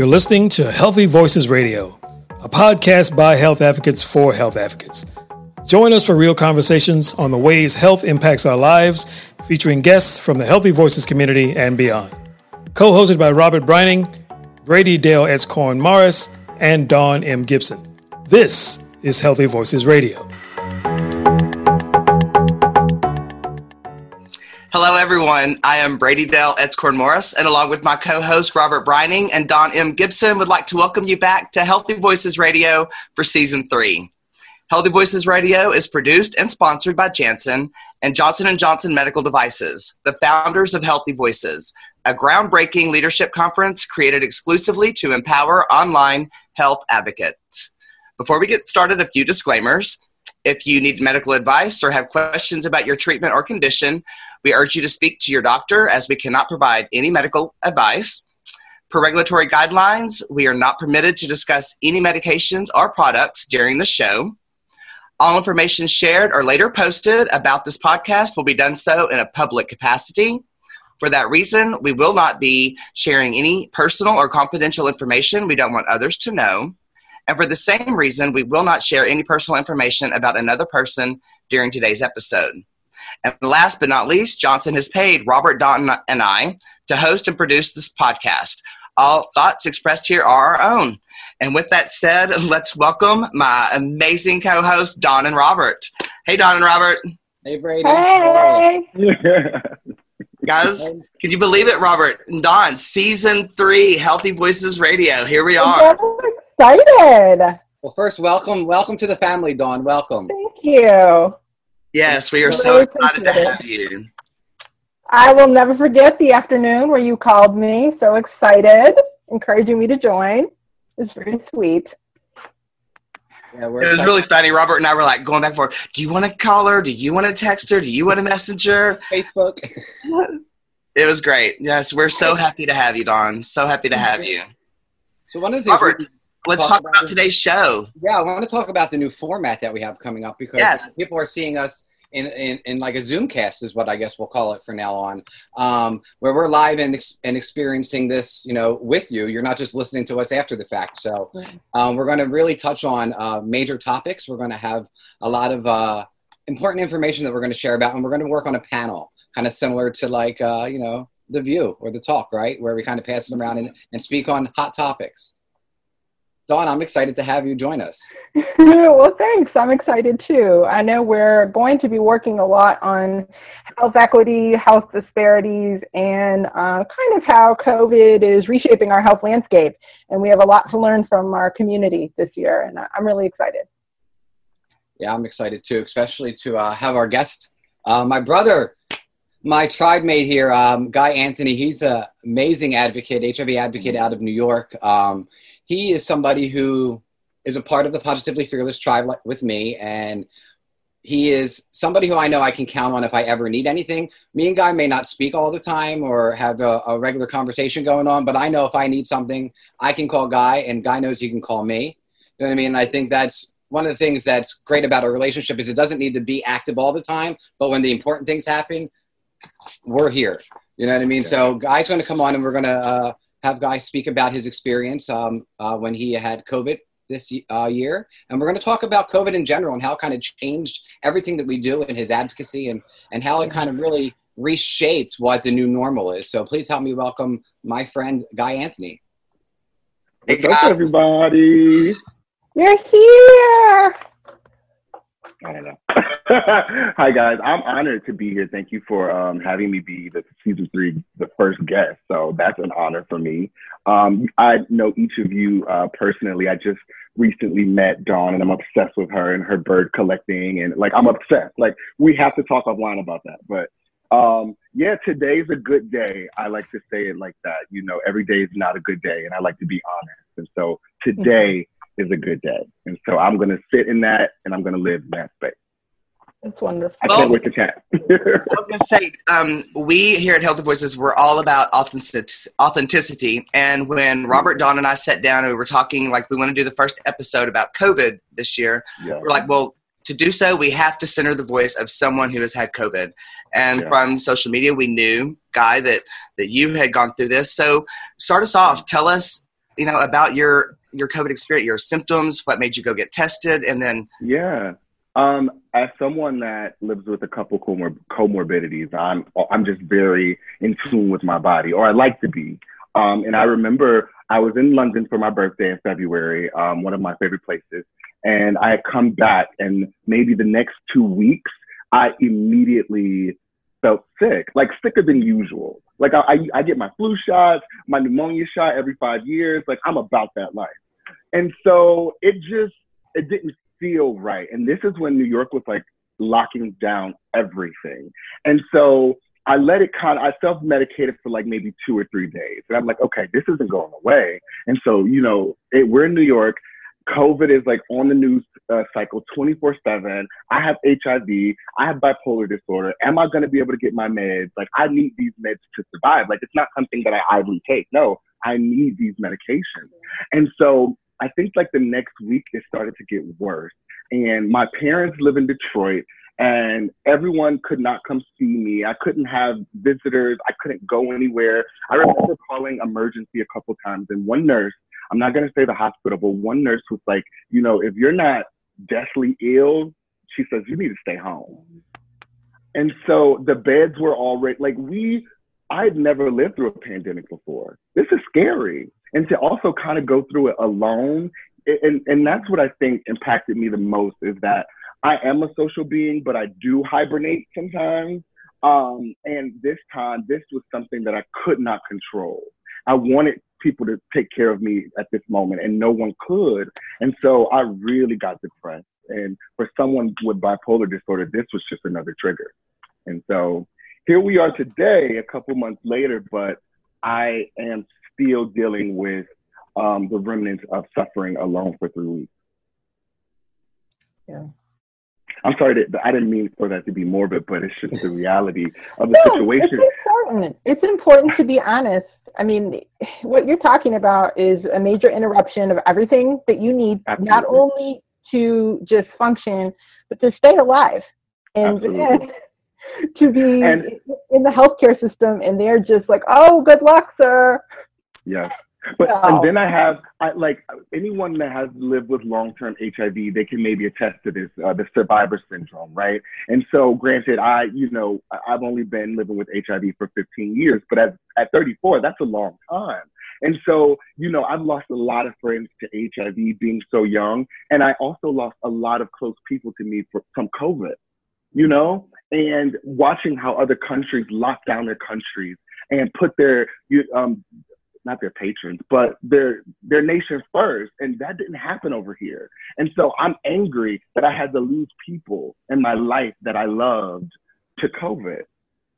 You're listening to HealtheVoices Radio, a podcast by health advocates for health advocates. Join us for real conversations on the ways health impacts our lives, featuring guests from the HealtheVoices community and beyond. Co hosted by Robert Breining, Brady Dale Etzkorn Morris, and Dawn M. Gibson. This is HealtheVoices Radio. Hello, everyone. I am Brady Dale Etzkorn Morris, and along with my co host Robert Breining and Dawn M. Gibson, would like to welcome you back to HealtheVoices Radio for season three. HealtheVoices Radio is produced and sponsored by Janssen and Johnson & Johnson Medical Devices, the founders of HealtheVoices, a groundbreaking leadership conference created exclusively to empower online health advocates. Before we get started, a few disclaimers. If you need medical advice or have questions about your treatment or condition, we urge you to speak to your doctor as we cannot provide any medical advice. Per regulatory guidelines, we are not permitted to discuss any medications or products during the show. All information shared or later posted about this podcast will be done so in a public capacity. For that reason, we will not be sharing any personal or confidential information we don't want others to know. And for the same reason, we will not share any personal information about another person during today's episode. And last but not least, Johnson has paid Robert Dalton and I to host and produce this podcast. All thoughts expressed here are our own. And with that said, let's welcome my amazing co hosts, Dawn and Robert. Hey, Dawn and Robert. Hey, Brady. Hey. Guys, can you believe it, Robert and Dawn? Season three, HealtheVoices Radio. Here we are. I'm so excited. Well, first, welcome, welcome to the family, Dawn. Welcome. Thank you. Yes, we are so excited to have you. I will never forget the afternoon where you called me. So excited, encouraging me to join. It's very sweet. Yeah, we're It was excited. really funny. Robert and I were like going back and forth. Do you want to call her? Do you want to text her? Do you want to message her? Facebook. It was great. Yes, we're so happy to have you, Dawn. So happy to have you. So one of the things. Robert, we- let's Talk talk about about today's show. yeah, I want to talk about the new format that we have coming up because Yes. people are seeing us in, in, in like a Zoom cast is what I guess we'll call it from now on, um, where we're live and, ex- and experiencing this, you know, with you. You're not just listening to us after the fact. So um, we're going to really touch on uh, major topics. We're going to have a lot of uh, important information that we're going to share about, and we're going to work on a panel, kind of similar to like, uh, you know, the view or the talk, right? Where we kind of pass it around and, and speak on hot topics. Dawn, I'm excited to have you join us. well, thanks. I'm excited too. I know we're going to be working a lot on health equity, health disparities, and uh, kind of how COVID is reshaping our health landscape. And we have a lot to learn from our community this year, and I'm really excited. Yeah, I'm excited too, especially to uh, have our guest, uh, my brother, my tribe mate here, um, Guy Anthony. He's an amazing advocate, HIV advocate out of New York. Um, he is somebody who is a part of the Positively Fearless tribe with me, and he is somebody who I know I can count on if I ever need anything. Me and Guy may not speak all the time or have a, a regular conversation going on, but I know if I need something, I can call Guy, and Guy knows he can call me. You know what I mean? And I think that's one of the things that's great about a relationship is it doesn't need to be active all the time, but when the important things happen, we're here. You know what I mean? So Guy's going to come on and we're going to uh, have Guy speak about his experience um, uh, when he had COVID this uh, year. And we're going to talk about COVID in general and how it kind of changed everything that we do in his advocacy and, and how it kind of really reshaped what the new normal is. So please help me welcome my friend Guy Anthony. Hey, What's up, guys. everybody? You're here. I don't know. Hi, guys. I'm honored to be here. Thank you for um, having me be the season three, the first guest. So that's an honor for me. Um, I know each of you uh, personally. I just recently met Dawn, and I'm obsessed with her and her bird collecting, and like I'm obsessed. Like we have to talk offline about that. But um, yeah, today's a good day. I like to say it like that. You know, every day is not a good day, and I like to be honest. And so today mm-hmm. is a good day, and so I'm going to sit in that, and I'm going to live in that space. That's wonderful. I can't wait to chat. I was going to say, um, we here at HealtheVoices, we're all about authenticity. And when Robert, Dawn, and I sat down and we were talking, like we want to do the first episode about COVID this year, yeah. we're like, well, to do so, we have to center the voice of someone who has had COVID. And yeah. from social media, we knew, Guy, that that you had gone through this. So start us off. Tell us, you know, about your your COVID experience, your symptoms, what made you go get tested, and then yeah. Um, as someone that lives with a couple comor- comorbidities, I'm I'm just very in tune with my body, or I like to be. Um, and I remember I was in London for my birthday in February, um, one of my favorite places, and I had come back, and maybe the next two weeks, I immediately felt sick, like sicker than usual. Like I, I, I get my flu shots, my pneumonia shot every five years. Like I'm about that life, and so it just it didn't feel right. And this is when New York was like locking down everything. And so I let it kind of, I self medicated for like maybe two or three days. And I'm like, okay, this isn't going away. And so, you know, it, we're in New York. COVID is like on the news uh, cycle 24 7. I have HIV. I have bipolar disorder. Am I going to be able to get my meds? Like, I need these meds to survive. Like, it's not something that I idly take. No, I need these medications. And so I think like the next week it started to get worse. And my parents live in Detroit and everyone could not come see me. I couldn't have visitors. I couldn't go anywhere. I remember calling emergency a couple times and one nurse, I'm not going to say the hospital, but one nurse was like, you know, if you're not deathly ill, she says, you need to stay home. And so the beds were already like we I had never lived through a pandemic before. This is scary and to also kind of go through it alone and and that's what i think impacted me the most is that i am a social being but i do hibernate sometimes. Um, and this time this was something that i could not control. I wanted people to take care of me at this moment and no one could. And so i really got depressed. And for someone with bipolar disorder this was just another trigger. And so here we are today a couple months later but i am still dealing with um, the remnants of suffering alone for three weeks. Yeah. I'm sorry that I didn't mean for that to be morbid, but it's just the reality of the no, situation. It's important. It's important to be honest. I mean, what you're talking about is a major interruption of everything that you need, Absolutely. not only to just function, but to stay alive. And, and to be and, in the healthcare system, and they're just like, "Oh, good luck, sir." Yes. But no. and then I have I like anyone that has lived with long term HIV, they can maybe attest to this, uh, the survivor syndrome, right? And so, granted, I you know I've only been living with HIV for 15 years, but at at 34, that's a long time. And so, you know, I've lost a lot of friends to HIV being so young, and I also lost a lot of close people to me for, from COVID. You know, and watching how other countries lock down their countries and put their um, not their patrons, but their their nation first, and that didn't happen over here. And so I'm angry that I had to lose people in my life that I loved to COVID.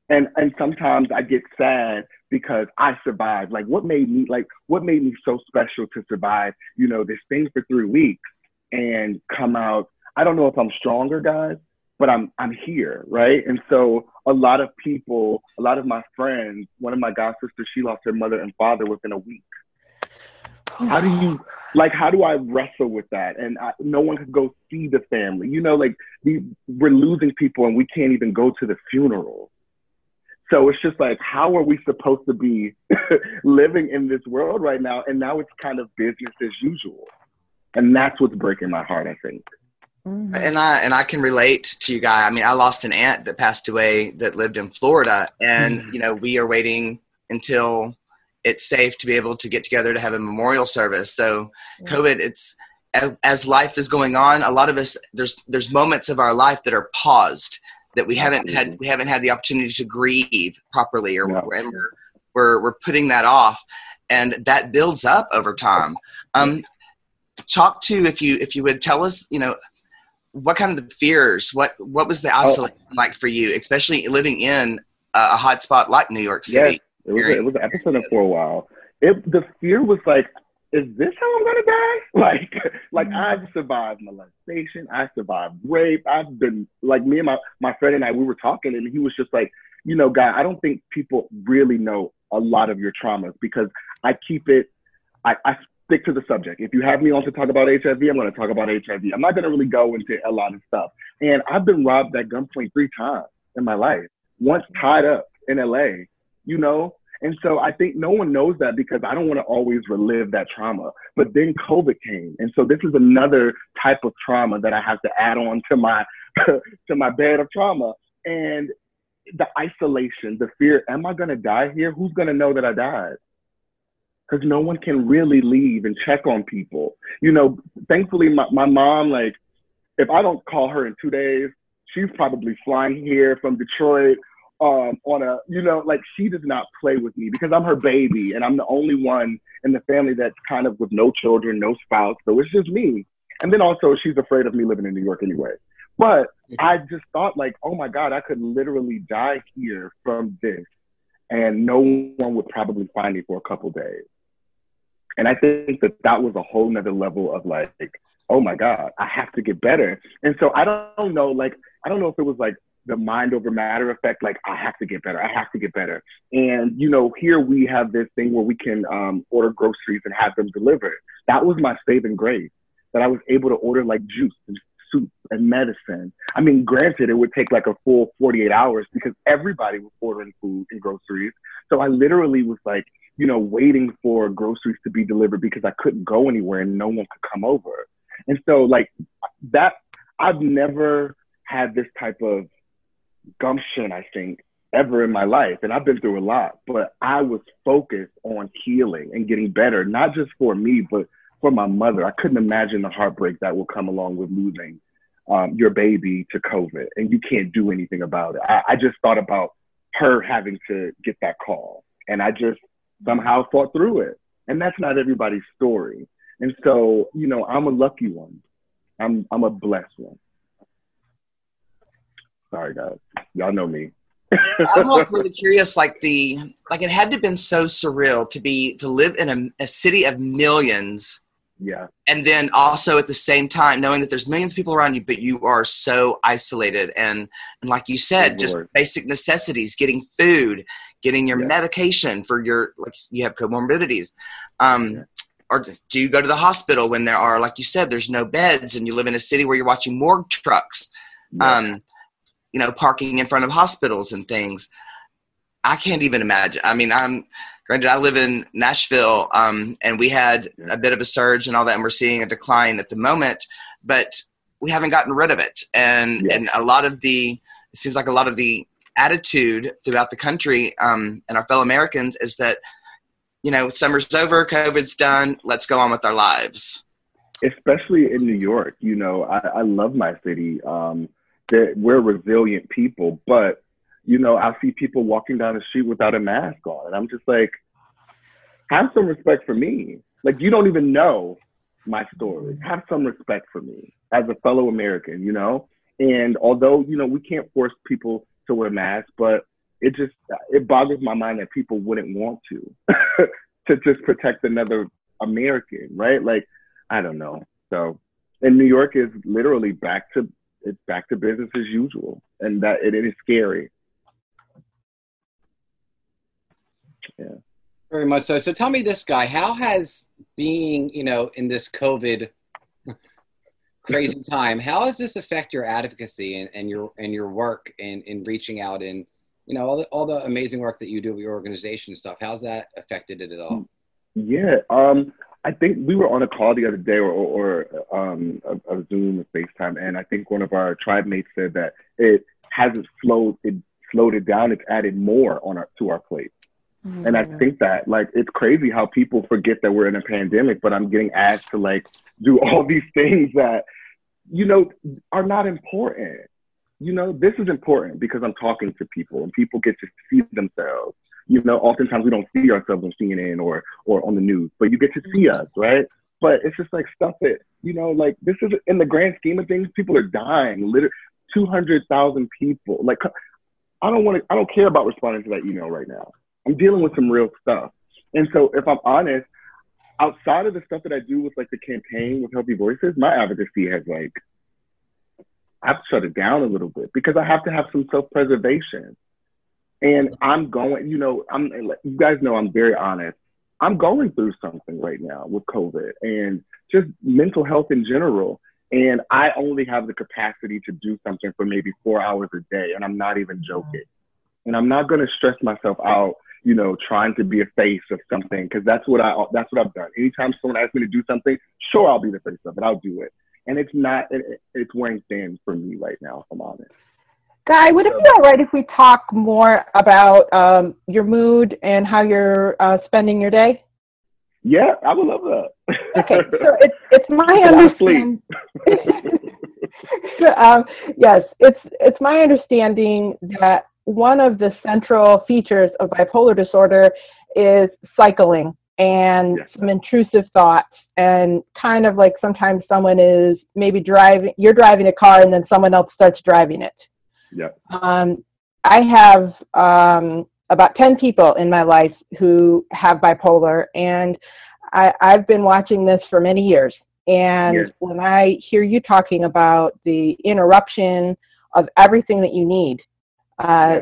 And and sometimes I get sad because I survived. Like what made me like what made me so special to survive, you know, this thing for three weeks and come out. I don't know if I'm stronger, guys, but I'm I'm here, right? And so a lot of people, a lot of my friends, one of my god sisters, she lost her mother and father within a week. How do you like? How do I wrestle with that? And I, no one could go see the family. You know, like the, we're losing people, and we can't even go to the funeral. So it's just like, how are we supposed to be living in this world right now? And now it's kind of business as usual, and that's what's breaking my heart. I think. Mm-hmm. And I and I can relate to you guy. I mean, I lost an aunt that passed away that lived in Florida, and mm-hmm. you know we are waiting until it's safe to be able to get together to have a memorial service. So, mm-hmm. COVID, it's as, as, life is going on, a lot of us there's there's moments of our life that are paused that we haven't had we haven't had the opportunity to grieve properly, or no. and we're, we're we're putting that off, and that builds up over time. Um, talk to if you if you would tell us, you know what kind of the fears what what was the oh. isolation oh. like for you especially living in a hot spot like New York City. Yes, it was, a, it was an epicenter for a while. It, the fear was like, is this how I'm gonna die? Like, like mm-hmm. I've survived molestation, I survived rape, I've been like me and my my friend and I, we were talking, and he was just like, you know, guy, I don't think people really know a lot of your traumas because I keep it, I, I stick to the subject. If you have me on to talk about HIV, I'm going to talk about HIV. I'm not going to really go into a lot of stuff. And I've been robbed at gunpoint three times in my life. Once tied up in LA, you know, and so I think no one knows that because I don't want to always relive that trauma. But then COVID came. And so this is another type of trauma that I have to add on to my to my bed of trauma. And the isolation, the fear, am I gonna die here? Who's gonna know that I died? Because no one can really leave and check on people. You know, thankfully my, my mom, like, if I don't call her in two days, she's probably flying here from Detroit um, on a, you know, like she does not play with me because I'm her baby and I'm the only one in the family that's kind of with no children, no spouse. So it's just me. And then also she's afraid of me living in New York anyway. But I just thought like, oh my God, I could literally die here from this and no one would probably find me for a couple days. And I think that that was a whole nother level of like, oh my God, I have to get better. And so I don't know, like, I don't know if it was like the mind over matter effect like i have to get better i have to get better and you know here we have this thing where we can um, order groceries and have them delivered that was my saving grace that i was able to order like juice and soup and medicine. I mean granted it would take like a full 48 hours because everybody was ordering food and groceries. So i literally was like you know waiting for groceries to be delivered because i couldn't go anywhere and no one could come over. And so like that i've never had this type of gumption, I think, ever in my life. And I've been through a lot, but I was focused on healing and getting better, not just for me, but for my mother. I couldn't imagine the heartbreak that will come along with losing um, your baby to COVID and you can't do anything about it. I, I just thought about her having to get that call and I just somehow fought through it. And that's not everybody's story. And so, you know, I'm a lucky one. I'm I'm a blessed one. Sorry, guys. Y'all know me. I'm like really curious. Like the like it had to have been so surreal to be to live in a, a city of millions. Yeah. And then also at the same time knowing that there's millions of people around you, but you are so isolated and and like you said, just basic necessities, getting food, getting your yeah. medication for your like you have comorbidities. Um, yeah. Or do you go to the hospital when there are, like you said, there's no beds, and you live in a city where you're watching morgue trucks? Yeah. Um, you know, parking in front of hospitals and things. I can't even imagine. I mean, I'm granted I live in Nashville, um, and we had a bit of a surge and all that, and we're seeing a decline at the moment, but we haven't gotten rid of it. And yeah. and a lot of the it seems like a lot of the attitude throughout the country um, and our fellow Americans is that you know summer's over, COVID's done, let's go on with our lives. Especially in New York, you know, I, I love my city. Um, that we're resilient people, but you know, I see people walking down the street without a mask on, and I'm just like, have some respect for me. Like you don't even know my story. Have some respect for me as a fellow American, you know. And although you know we can't force people to wear masks, but it just it boggles my mind that people wouldn't want to to just protect another American, right? Like I don't know. So, and New York is literally back to it's back to business as usual, and that it, it is scary. Yeah. Very much so. So tell me this guy, how has being, you know, in this COVID crazy time, how does this affect your advocacy and, and your and your work in, in reaching out and you know all the all the amazing work that you do with your organization and stuff? How's that affected it at all? Yeah. Um I think we were on a call the other day or, or, um, a, a Zoom or FaceTime, and I think one of our tribe mates said that it hasn't slowed it slowed it down. It's added more on our to our plate. Mm-hmm. And I think that like it's crazy how people forget that we're in a pandemic, but I'm getting asked to like do all these things that you know are not important. You know, this is important because I'm talking to people and people get to see themselves you know, oftentimes we don't see ourselves on CNN or or on the news, but you get to see us, right? But it's just like stuff that you know, like this is in the grand scheme of things, people are dying. Literally, two hundred thousand people. Like, I don't want to. I don't care about responding to that email right now. I'm dealing with some real stuff. And so, if I'm honest, outside of the stuff that I do with like the campaign with HealtheVoices, my advocacy has like I've shut it down a little bit because I have to have some self preservation. And I'm going, you know, I'm you guys know I'm very honest. I'm going through something right now with COVID and just mental health in general. And I only have the capacity to do something for maybe four hours a day. And I'm not even joking. And I'm not going to stress myself out, you know, trying to be a face of something because that's what I that's what I've done. Anytime someone asks me to do something, sure I'll be the face of it. I'll do it. And it's not it, it's wearing thin for me right now, if I'm honest. Guy, would it be all right if we talk more about um, your mood and how you're uh, spending your day? Yeah, I would love that. okay, so it's it's my understanding. um, yes, it's it's my understanding that one of the central features of bipolar disorder is cycling and yes. some intrusive thoughts and kind of like sometimes someone is maybe driving you're driving a car and then someone else starts driving it yeah um, i have um, about 10 people in my life who have bipolar and I, i've been watching this for many years and yes. when i hear you talking about the interruption of everything that you need uh,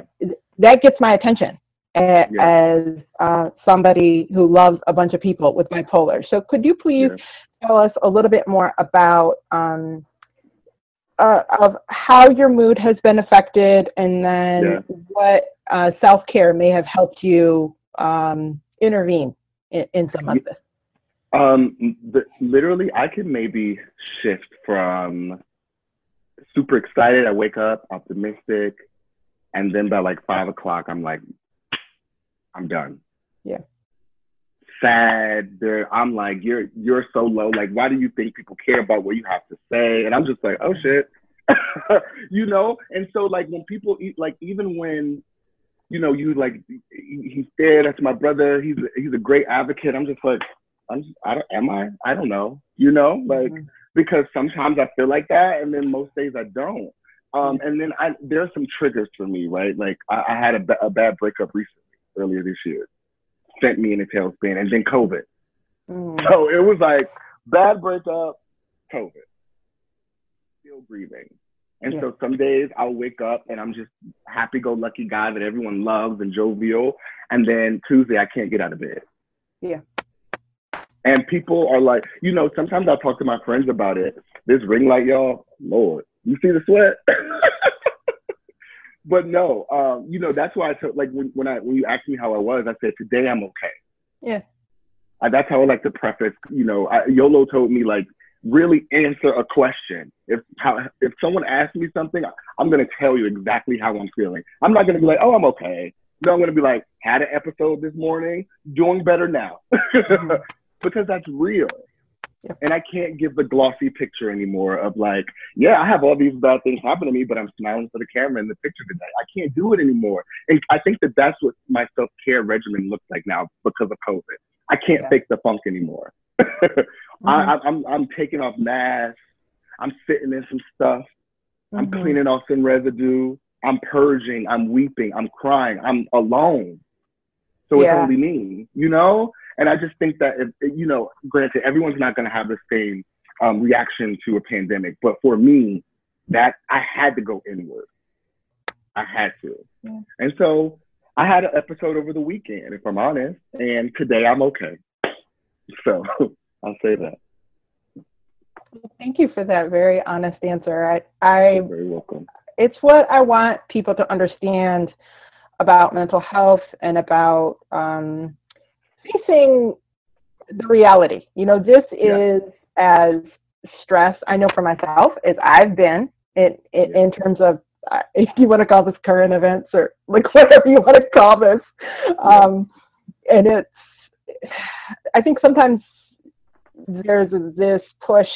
that gets my attention a, yeah. as uh, somebody who loves a bunch of people with bipolar. So, could you please yeah. tell us a little bit more about um, uh, of how your mood has been affected, and then yeah. what uh, self care may have helped you um, intervene in, in, some of this? Um, the, literally, I can maybe shift from super excited. I wake up optimistic, and then by like five o'clock, I'm like, I'm done. Yeah. Sad. There, I'm like, you're you're so low. Like, why do you think people care about what you have to say? And I'm just like, oh shit. you know? And so like when people eat like even when you know, you like he's there, that's my brother, he's he's a great advocate. I'm just like, I'm just, I don't am I? I don't know. You know, like mm-hmm. because sometimes I feel like that and then most days I don't. Um, and then I, there are some triggers for me, right? Like I, I had a, a bad breakup recently earlier this year, sent me in a tailspin, and then COVID. Mm. So it was like bad breakup, COVID, still grieving. And yeah. so some days I'll wake up and I'm just happy go lucky guy that everyone loves and jovial. And then Tuesday I can't get out of bed. Yeah. And people are like, you know, sometimes I talk to my friends about it. This ring light, y'all, Lord, you see the sweat? but no, um, you know, that's why I took like when, when I when you asked me how I was, I said today I'm okay. Yeah. I, that's how I like to preface. You know, I, Yolo told me like really answer a question. If how if someone asks me something, I'm gonna tell you exactly how I'm feeling. I'm not gonna be like, oh, I'm okay. No, I'm gonna be like, had an episode this morning, doing better now, because that's real. And I can't give the glossy picture anymore of like, yeah, I have all these bad things happen to me, but I'm smiling for the camera in the picture today. I can't do it anymore. And I think that that's what my self care regimen looks like now because of COVID. I can't yeah. fake the funk anymore. mm-hmm. I, I'm I'm taking off masks. I'm sitting in some stuff. I'm mm-hmm. cleaning off some residue. I'm purging. I'm weeping. I'm crying. I'm alone. So yeah. it's only me, you know? And I just think that, if, you know, granted, everyone's not going to have the same um, reaction to a pandemic, but for me, that I had to go inward. I had to. Yeah. And so I had an episode over the weekend, if I'm honest, and today I'm okay. So I'll say that. Thank you for that very honest answer. I, I You're very welcome. It's what I want people to understand about mental health and about um, facing the reality. You know, this yeah. is as stress I know for myself as I've been it, it yeah. in terms of uh, if you want to call this current events or like whatever you want to call this. Um, and it's, I think sometimes there's this push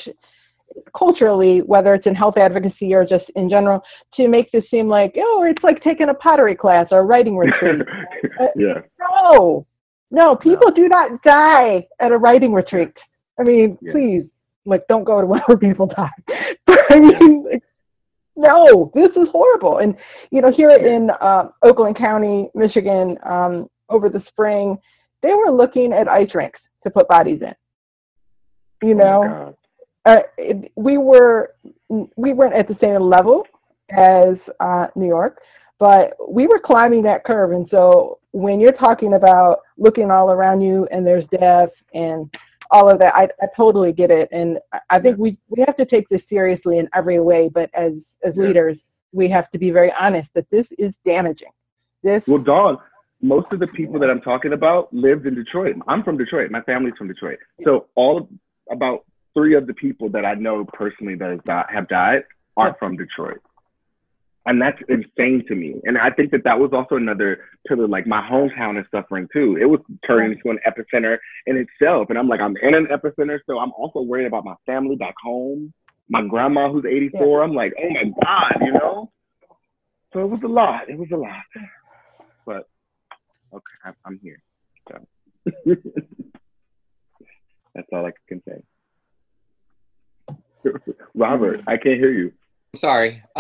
culturally, whether it's in health advocacy or just in general, to make this seem like, oh, it's like taking a pottery class or a writing retreat. Uh, yeah. No, no, people no. do not die at a writing retreat. I mean, yeah. please, like, don't go to one where people die. but I mean, like, no, this is horrible. And you know, here in uh, Oakland County, Michigan, um, over the spring, they were looking at ice rinks to put bodies in. You oh know, oh uh, it, we were we weren't at the same level as uh, New York, but we were climbing that curve. And so when you're talking about looking all around you and there's death and all of that, I, I totally get it. And I think we, we have to take this seriously in every way. But as, as leaders, we have to be very honest that this is damaging. This well, Dawn, most of the people that I'm talking about lived in Detroit. I'm from Detroit. My family's from Detroit. So all of, about three of the people that I know personally that have died are from Detroit and that's insane to me. And I think that that was also another pillar. Like my hometown is suffering too. It was turning into an epicenter in itself, and I'm like, I'm in an epicenter, so I'm also worried about my family back home, my grandma who's 84. Yeah. I'm like, oh my god, you know. So it was a lot. It was a lot. But okay, I'm here. So. that's all I can say. Robert, I can't hear you. Sorry.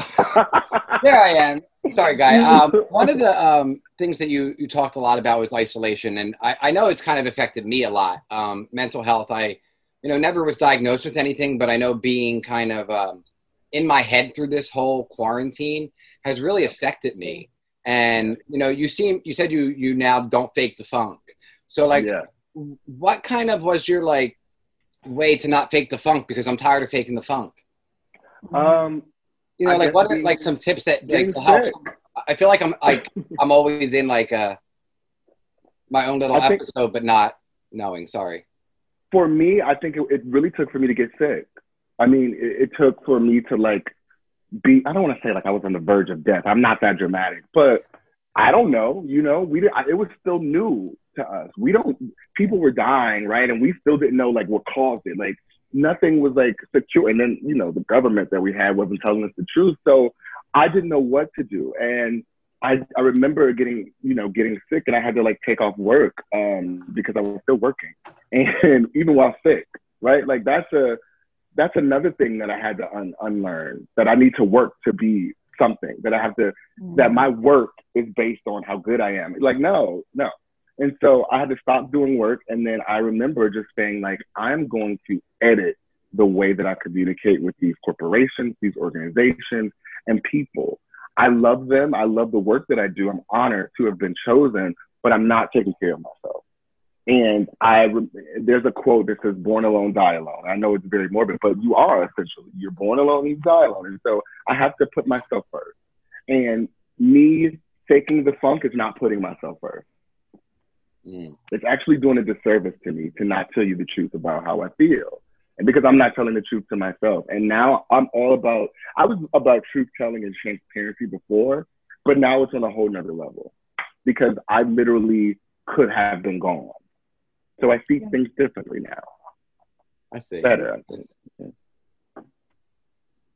there I am. Sorry, guy. Um, one of the um, things that you, you talked a lot about was isolation, and I, I know it's kind of affected me a lot. Um, mental health. I, you know, never was diagnosed with anything, but I know being kind of um, in my head through this whole quarantine has really affected me. And you know, you seem you said you you now don't fake the funk. So like, yeah. what kind of was your like way to not fake the funk? Because I'm tired of faking the funk. Um, you know, I like what are like some tips that like help? I feel like I'm like I'm always in like a my own little think, episode, but not knowing. Sorry. For me, I think it, it, really took for me to get sick. I mean, it, it took for me to like be. I don't want to say like I was on the verge of death. I'm not that dramatic, but I don't know. You know, we did, it was still new to us. We don't. People were dying, right, and we still didn't know like what caused it. Like nothing was like secure. And then, you know, the government that we had wasn't telling us the truth. So I didn't know what to do. And I, I remember getting, you know, getting sick and I had to like take off work um, because I was still working. And even while sick, right? Like that's a, that's another thing that I had to un- unlearn that I need to work to be something that I have to, mm. that my work is based on how good I am. Like, no, no, and so I had to stop doing work. And then I remember just saying, like, I'm going to edit the way that I communicate with these corporations, these organizations, and people. I love them. I love the work that I do. I'm honored to have been chosen, but I'm not taking care of myself. And I, there's a quote that says, born alone, die alone. I know it's very morbid, but you are essentially, you're born alone, you die alone. And so I have to put myself first. And me taking the funk is not putting myself first. Mm. It's actually doing a disservice to me to not tell you the truth about how I feel. And because I'm not telling the truth to myself. And now I'm all about, I was about truth telling and transparency before, but now it's on a whole nother level because I literally could have been gone. So I see yeah. things differently now. I see. Better. I Yeah.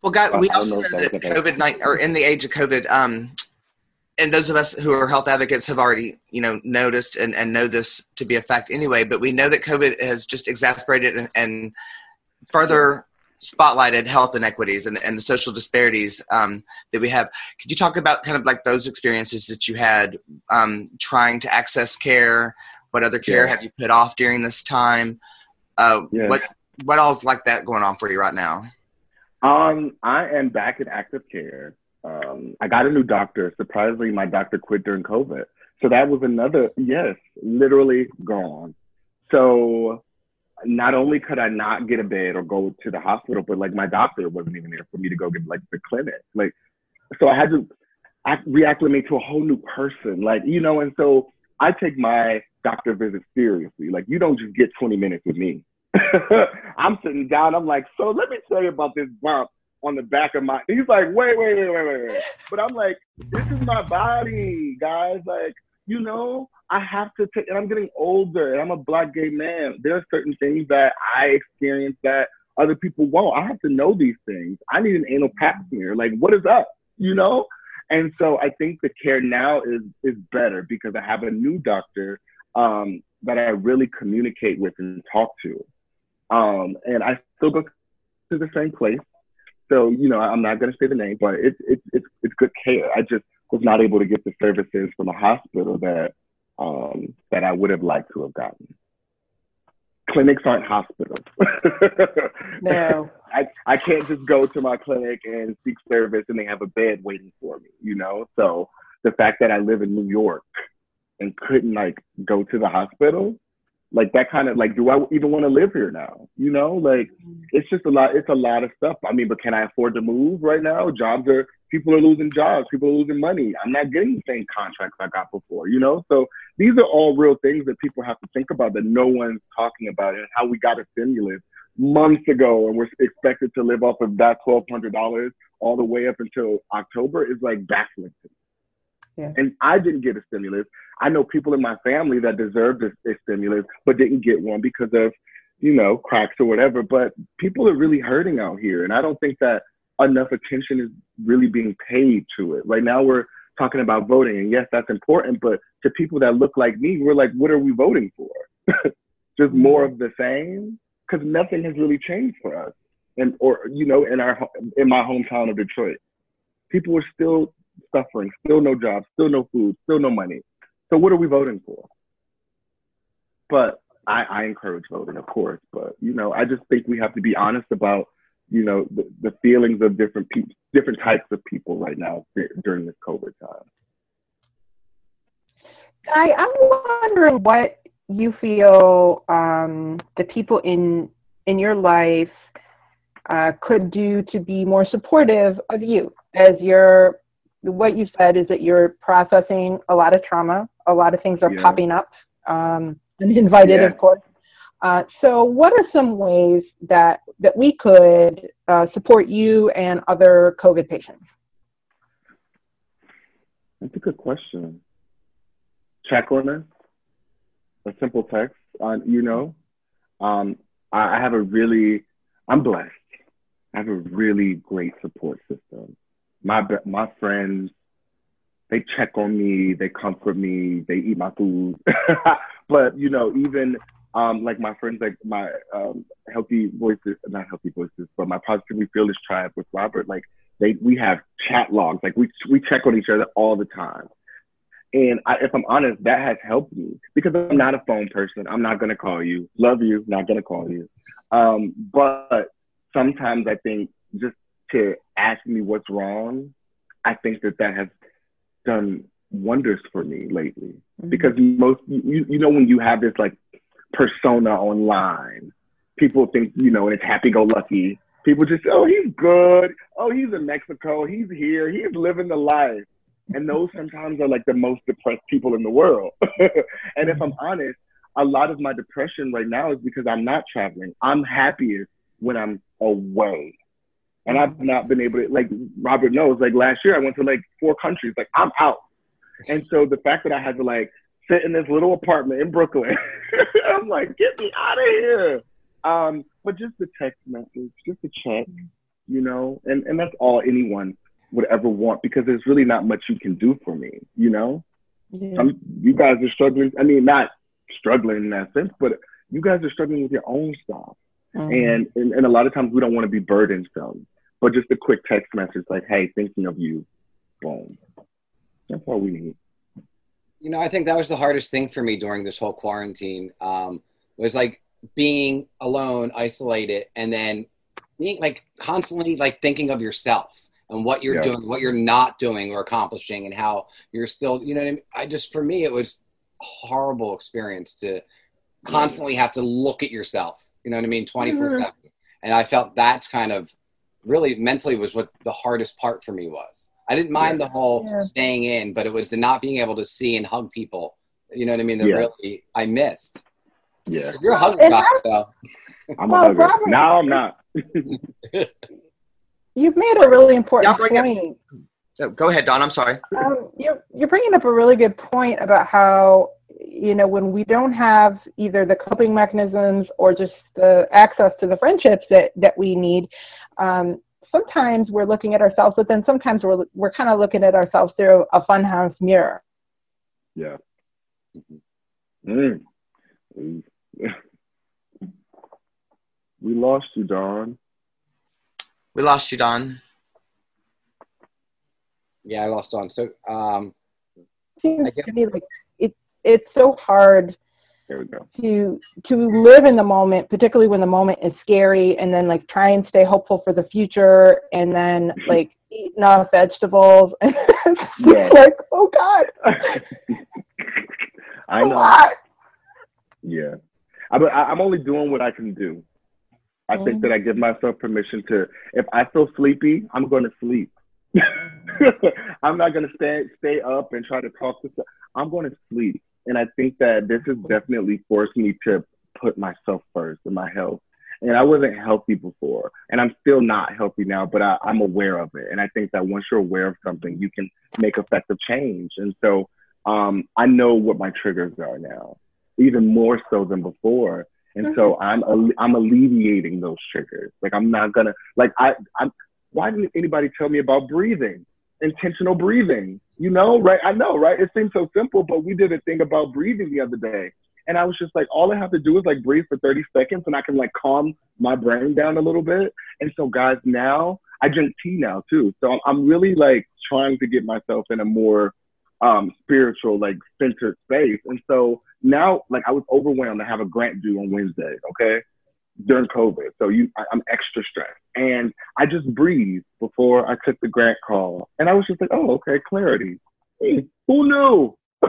Well, God, we also know that COVID nineteen, or in the age of COVID, um, and those of us who are health advocates have already you know noticed and, and know this to be a fact anyway but we know that covid has just exacerbated and, and further spotlighted health inequities and, and the social disparities um, that we have. Could you talk about kind of like those experiences that you had um, trying to access care? What other care yeah. have you put off during this time? Uh, yeah. what what all's like that going on for you right now? Um, i am back in active care um, I got a new doctor. Surprisingly, my doctor quit during COVID. So that was another, yes, literally gone. So not only could I not get a bed or go to the hospital, but like my doctor wasn't even there for me to go get like the clinic. Like, so I had to reacclimate to a whole new person. Like, you know, and so I take my doctor visits seriously. Like, you don't just get 20 minutes with me. I'm sitting down. I'm like, so let me tell you about this bump on the back of my. He's like, wait, wait, wait, wait, wait, wait. But I'm like, this is my body, guys. Like, you know, I have to take. And I'm getting older, and I'm a black gay man. There are certain things that I experience that other people won't. I have to know these things. I need an anal pap smear. Like, what is up? You know. And so I think the care now is is better because I have a new doctor um, that I really communicate with and talk to. Um, and I still go to the same place So you know, I'm not going to say the name, but it's it's it's it's good care. I just was not able to get the services from a hospital that um, that I would have liked to have gotten. Clinics aren't hospitals. no. I, I can't just go to my clinic and seek service and they have a bed waiting for me, you know? So the fact that I live in New York and couldn't like go to the hospital like that kind of like do i even want to live here now? You know like mm-hmm. it's just a lot it's a lot of stuff. I mean but can i afford to move right now? Jobs are people are losing jobs people are losing money. I'm not getting the same contracts i got before you know? So these are all real things that people have to think about that no one's talking about and how we got a stimulus months ago and we're expected to live off of that $1200 all the way up until october is like baffling to me yeah. And I didn't get a stimulus. I know people in my family that deserved a, a stimulus but didn't get one because of, you know, cracks or whatever. But people are really hurting out here. And I don't think that enough attention is really being paid to it. Right now we're talking about voting. And yes, that's important. But to people that look like me, we're like, what are we voting for? Just more of the same? Because nothing has really changed for us. And, or, you know, in our, in my hometown of Detroit, people are still suffering, still no jobs, still no food, still no money. So what are we voting for? But I, I encourage voting, of course. But you know, I just think we have to be honest about you know the, the feelings of different people, different types of people right now during this COVID time. I, I'm wondering what you feel um, the people in in your life uh, could do to be more supportive of you as you're what you said is that you're processing a lot of trauma. A lot of things are yeah. popping up, um, uninvited, yeah. of course. Uh, so, what are some ways that that we could uh, support you and other COVID patients? That's a good question. Check on us. A simple text on, you know. Um, I, I have a really, I'm blessed. I have a really great support system my my friends they check on me, they comfort me, they eat my food. but you know, even um, like my friends, like my um, HealtheVoices, not HealtheVoices, but my positively fearless tribe with Robert, like they we have chat logs, like we we check on each other all the time. And I, if I'm honest, that has helped me because I'm not a phone person. I'm not gonna call you. Love you, not gonna call you. Um, but sometimes I think just to ask me what's wrong, I think that that has done wonders for me lately. Mm-hmm. Because most, you, you know, when you have this like persona online, people think, you know, and it's happy go lucky. People just, oh, he's good. Oh, he's in Mexico. He's here. He's living the life. And those sometimes are like the most depressed people in the world. and if I'm honest, a lot of my depression right now is because I'm not traveling. I'm happiest when I'm away and I've not been able to like Robert knows like last year I went to like four countries like I'm out. And so the fact that I had to like sit in this little apartment in Brooklyn I'm like get me out of here. Um but just the text message just a chat you know and and that's all anyone would ever want because there's really not much you can do for me you know? Yeah. You guys are struggling I mean not struggling in that sense but you guys are struggling with your own stuff. Mm-hmm. And, and, and a lot of times we don't want to be burdensome but just a quick text message like, hey, thinking of you. Boom. That's all we need. You know, I think that was the hardest thing for me during this whole quarantine. Um, was like being alone, isolated, and then being like constantly like thinking of yourself and what you're yeah. doing, what you're not doing or accomplishing, and how you're still, you know, I, mean? I just for me it was a horrible experience to constantly have to look at yourself. You know what I mean, twenty four seven. Mm-hmm. And I felt that's kind of really mentally was what the hardest part for me was. I didn't mind yeah. the whole yeah. staying in, but it was the not being able to see and hug people. You know what I mean? That yeah. really I missed. Yeah. You're a hugger, guy, so. I'm a hugger. Robert, now I'm not. you've made a really important point. Up, go ahead, Dawn. I'm sorry. Um, you're, you're bringing up a really good point about how you know when we don't have either the coping mechanisms or just the access to the friendships that that we need um, sometimes we're looking at ourselves, but then sometimes we're we're kind of looking at ourselves through a funhouse mirror. Yeah. Mm. we lost you, Dawn. We lost you, Dawn. Yeah, I lost Dawn. So, um, seems to me like it, it's so hard There we go. to to live in the moment, particularly when the moment is scary, and then like try and stay hopeful for the future, and then like eat enough vegetables. And it's Yeah. like, oh God, I know. lot. Yeah, I, but I, I'm only doing what I can do. I think Mhm. that I give myself permission to. If I feel sleepy, I'm going to sleep. I'm not going to stay stay up and try to talk to. Stuff. I'm going to sleep, and I think that this has definitely forced me to put myself first in my health. And I wasn't healthy before, and I'm still not healthy now, but I, I'm aware of it. And I think that once you're aware of something, you can make effective change. And so um, I know what my triggers are now, even more so than before. And so I'm I'm alleviating those triggers. Like I'm not gonna like I I'm. Why didn't anybody tell me about breathing? Intentional breathing. You know, right? I know, right? It seems so simple, but we did a thing about breathing the other day. And I was just like, all I have to do is like breathe for 30 seconds and I can like calm my brain down a little bit. And so, guys, now I drink tea now too. So I'm, really like trying to get myself in a more um, spiritual, like centered space. And so now, like, I was overwhelmed to have a grant due on Wednesday, okay, during COVID. So you, I, I'm extra stressed. And I just breathed before I took the grant call. And I was just like, oh, okay, clarity. Hey, who knew?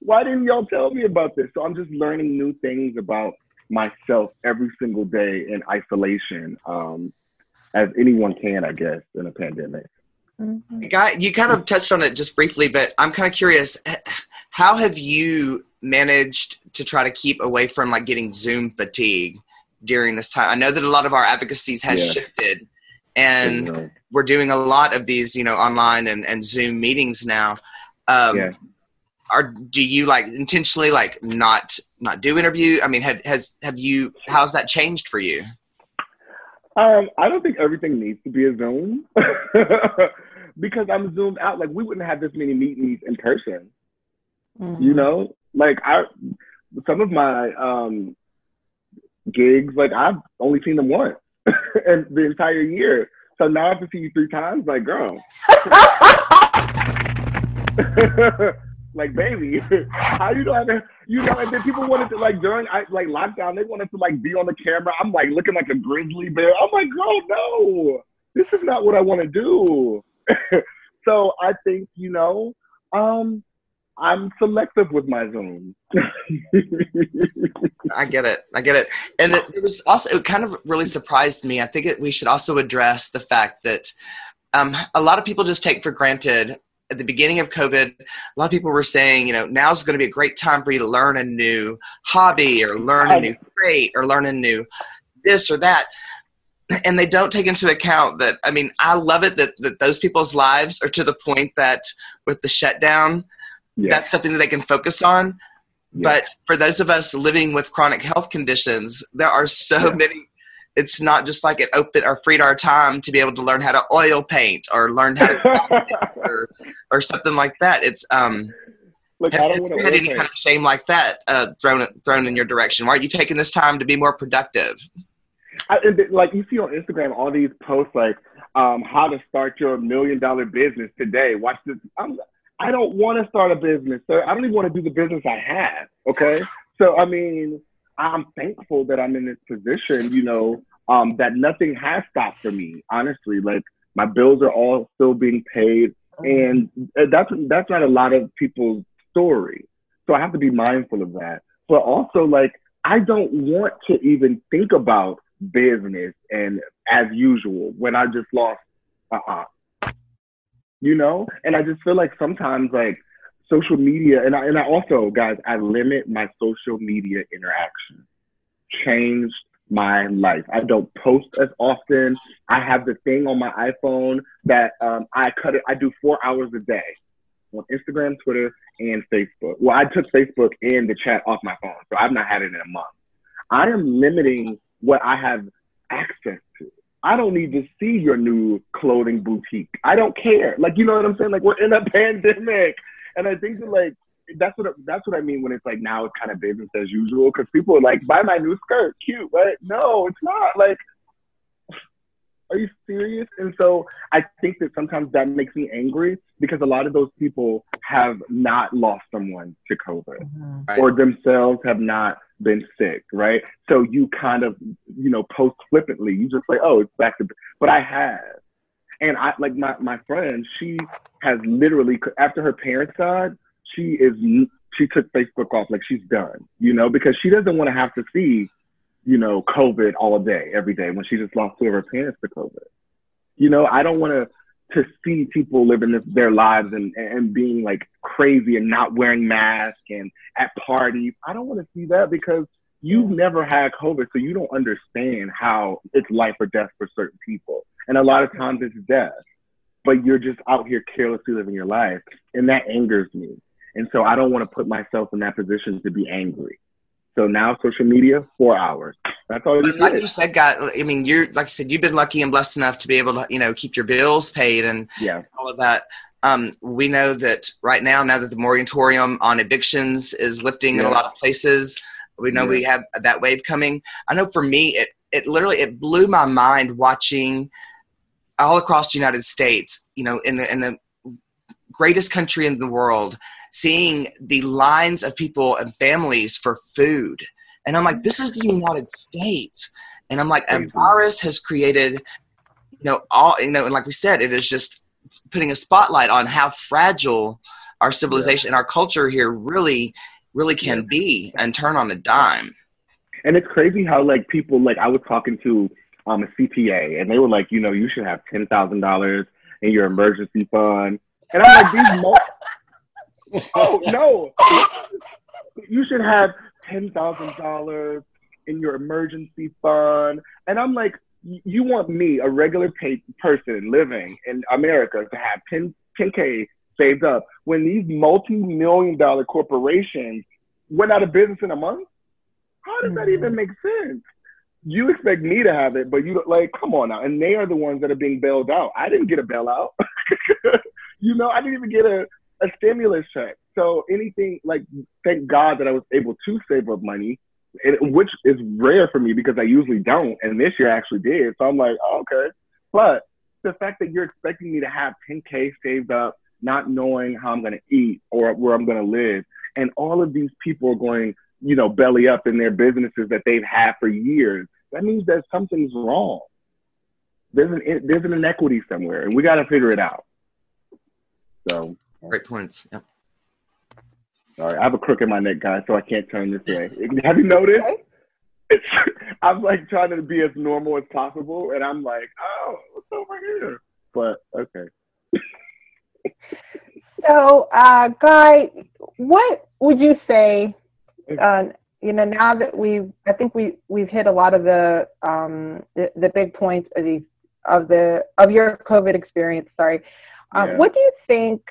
Why didn't y'all tell me about this? So I'm just learning new things about myself every single day in isolation, um, as anyone can, I guess, in a pandemic. Mhm. Guy, you kind of touched on it just briefly, but I'm kind of curious. How have you managed to try to keep away from like getting Zoom fatigue during this time? I know that a lot of our advocacies has Yeah. shifted, and You know? we're doing a lot of these, you know, online and, and Zoom meetings now. Um, Yeah. Are do you like intentionally like not not do interview? I mean, have has have you? How's that changed for you? Um, I don't think everything needs to be a Zoom because I'm zoomed out. Like we wouldn't have this many meetings in person. Mhm. You know, like I, some of my um gigs, like I've only seen them once and the entire year. So now I have to see you three times. Like, girl, like baby, how you have you know? And then people wanted to like during I, like lockdown, they wanted to like be on the camera. I'm like looking like a grizzly bear. I'm like, girl, no, this is not what I want to do. so I think you know, um, I'm selective with my Zoom. I get it. I get it. And it, it was also, it kind of really surprised me. I think it, we should also address the fact that um, a lot of people just take for granted at the beginning of COVID, a lot of people were saying, you know, now's going to be a great time for you to learn a new hobby or learn a new trait or learn a new this or that. And they don't take into account that, I mean, I love it that, that those people's lives are to the point that with the shutdown, yeah. that's something that they can focus on. Yeah. But for those of us living with chronic health conditions, there are so Yeah. many. It's not just like it opened or freed our time to be able to learn how to oil paint or learn how to or, or something like that. It's um. Look, Have, I don't to had any kind of shame like that uh, thrown thrown in your direction? Why aren't you taking this time to be more productive? I, like you see on Instagram, all these posts like um, how to start your million dollar business today. Watch this. I'm, I don't want to start a business, sir. I don't even want to do the business I have. Okay, so I mean, I'm thankful that I'm in this position. You know, um, that nothing has stopped for me. Honestly, like my bills are all still being paid, and that's that's not a lot of people's story. So I have to be mindful of that. But also, like, I don't want to even think about business and as usual when I just lost. Uh-uh. You know, and I just feel like sometimes like social media, and I, and I also, guys, I limit my social media interaction. Changed my life. I don't post as often. I have the thing on my iPhone that um, I cut it. I do four hours a day on Instagram, Twitter, and Facebook. Well, I took Facebook and the chat off my phone, so I've not had it in a month. I am limiting what I have access. I don't need to see your new clothing boutique. I don't care. Like, you know what I'm saying? Like, we're in a pandemic, and I think that like that's what that's what I mean when it's like now it's kind of business as usual because people are like, buy my new skirt, cute, but no, it's not. Like, Are you serious? And so I think that sometimes that makes me angry because a lot of those people have not lost someone to COVID mm-hmm. right. or themselves have not been sick, right? So you kind of, you know, post flippantly, you just say, oh, it's back to, but I have. And I like my, my friend, she has literally, after her parents died, she is, she took Facebook off, like she's done, you know, because she doesn't want to have to see you know, COVID all day, every day when she just lost two of her parents to COVID. You know, I don't want to to see people living this, their lives and, and being like crazy and not wearing masks and at parties. I don't want to see that because you've never had COVID, so you don't understand how it's life or death for certain people. And a lot of times it's death, but you're just out here carelessly living your life. And that angers me. And so I don't want to put myself in that position to be angry. So now social media, four hours. That's all you Like you said, God, I mean, you're, like I said, you've been lucky and blessed enough to be able to, you know, keep your bills paid and yeah. all of that. Um, we know that right now, now that the moratorium on evictions is lifting yeah. in a lot of places, we know yeah. we have that wave coming. I know for me, it, it literally, it blew my mind watching all across the United States, you know, in the, in the greatest country in the world, seeing the lines of people and families for food. And I'm like, this is the United States. And I'm like, a virus has created, you know, all, you know, and like we said, it is just putting a spotlight on how fragile our civilization yeah. and our culture here really, really can be and turn on a dime. And it's crazy how like people, like I was talking to um, a CPA and they were like, you know, you should have $10,000 in your emergency fund. And I'm like, these, mo- oh no, you should have ten thousand dollars in your emergency fund. And I'm like, you want me, a regular paid person living in America, to have 10 10k saved up when these multi-million dollar corporations went out of business in a month? How does that even mm-hmm. make sense? You expect me to have it, but you like, come on now. And they are the ones that are being bailed out. I didn't get a bailout. you know, I didn't even get a a stimulus check. So anything like, thank God that I was able to save up money, which is rare for me because I usually don't. And this year I actually did. So I'm like, oh, okay. But the fact that you're expecting me to have 10K saved up, not knowing how I'm going to eat or where I'm going to live, and all of these people are going, you know, belly up in their businesses that they've had for years, that means that something's wrong. There's an there's an inequity somewhere, and we got to figure it out. So Great points. Yep. Sorry, I have a crook in my neck, guys, so I can't turn this way. Have you noticed? It's, I'm like trying to be as normal as possible, and I'm like, oh, what's over here? But okay. so, uh, Guy, what would you say? Uh, you know, now that we've, I think we we've hit a lot of the um, the, the big points of the of the of your COVID experience. Sorry, um, yeah. what do you think?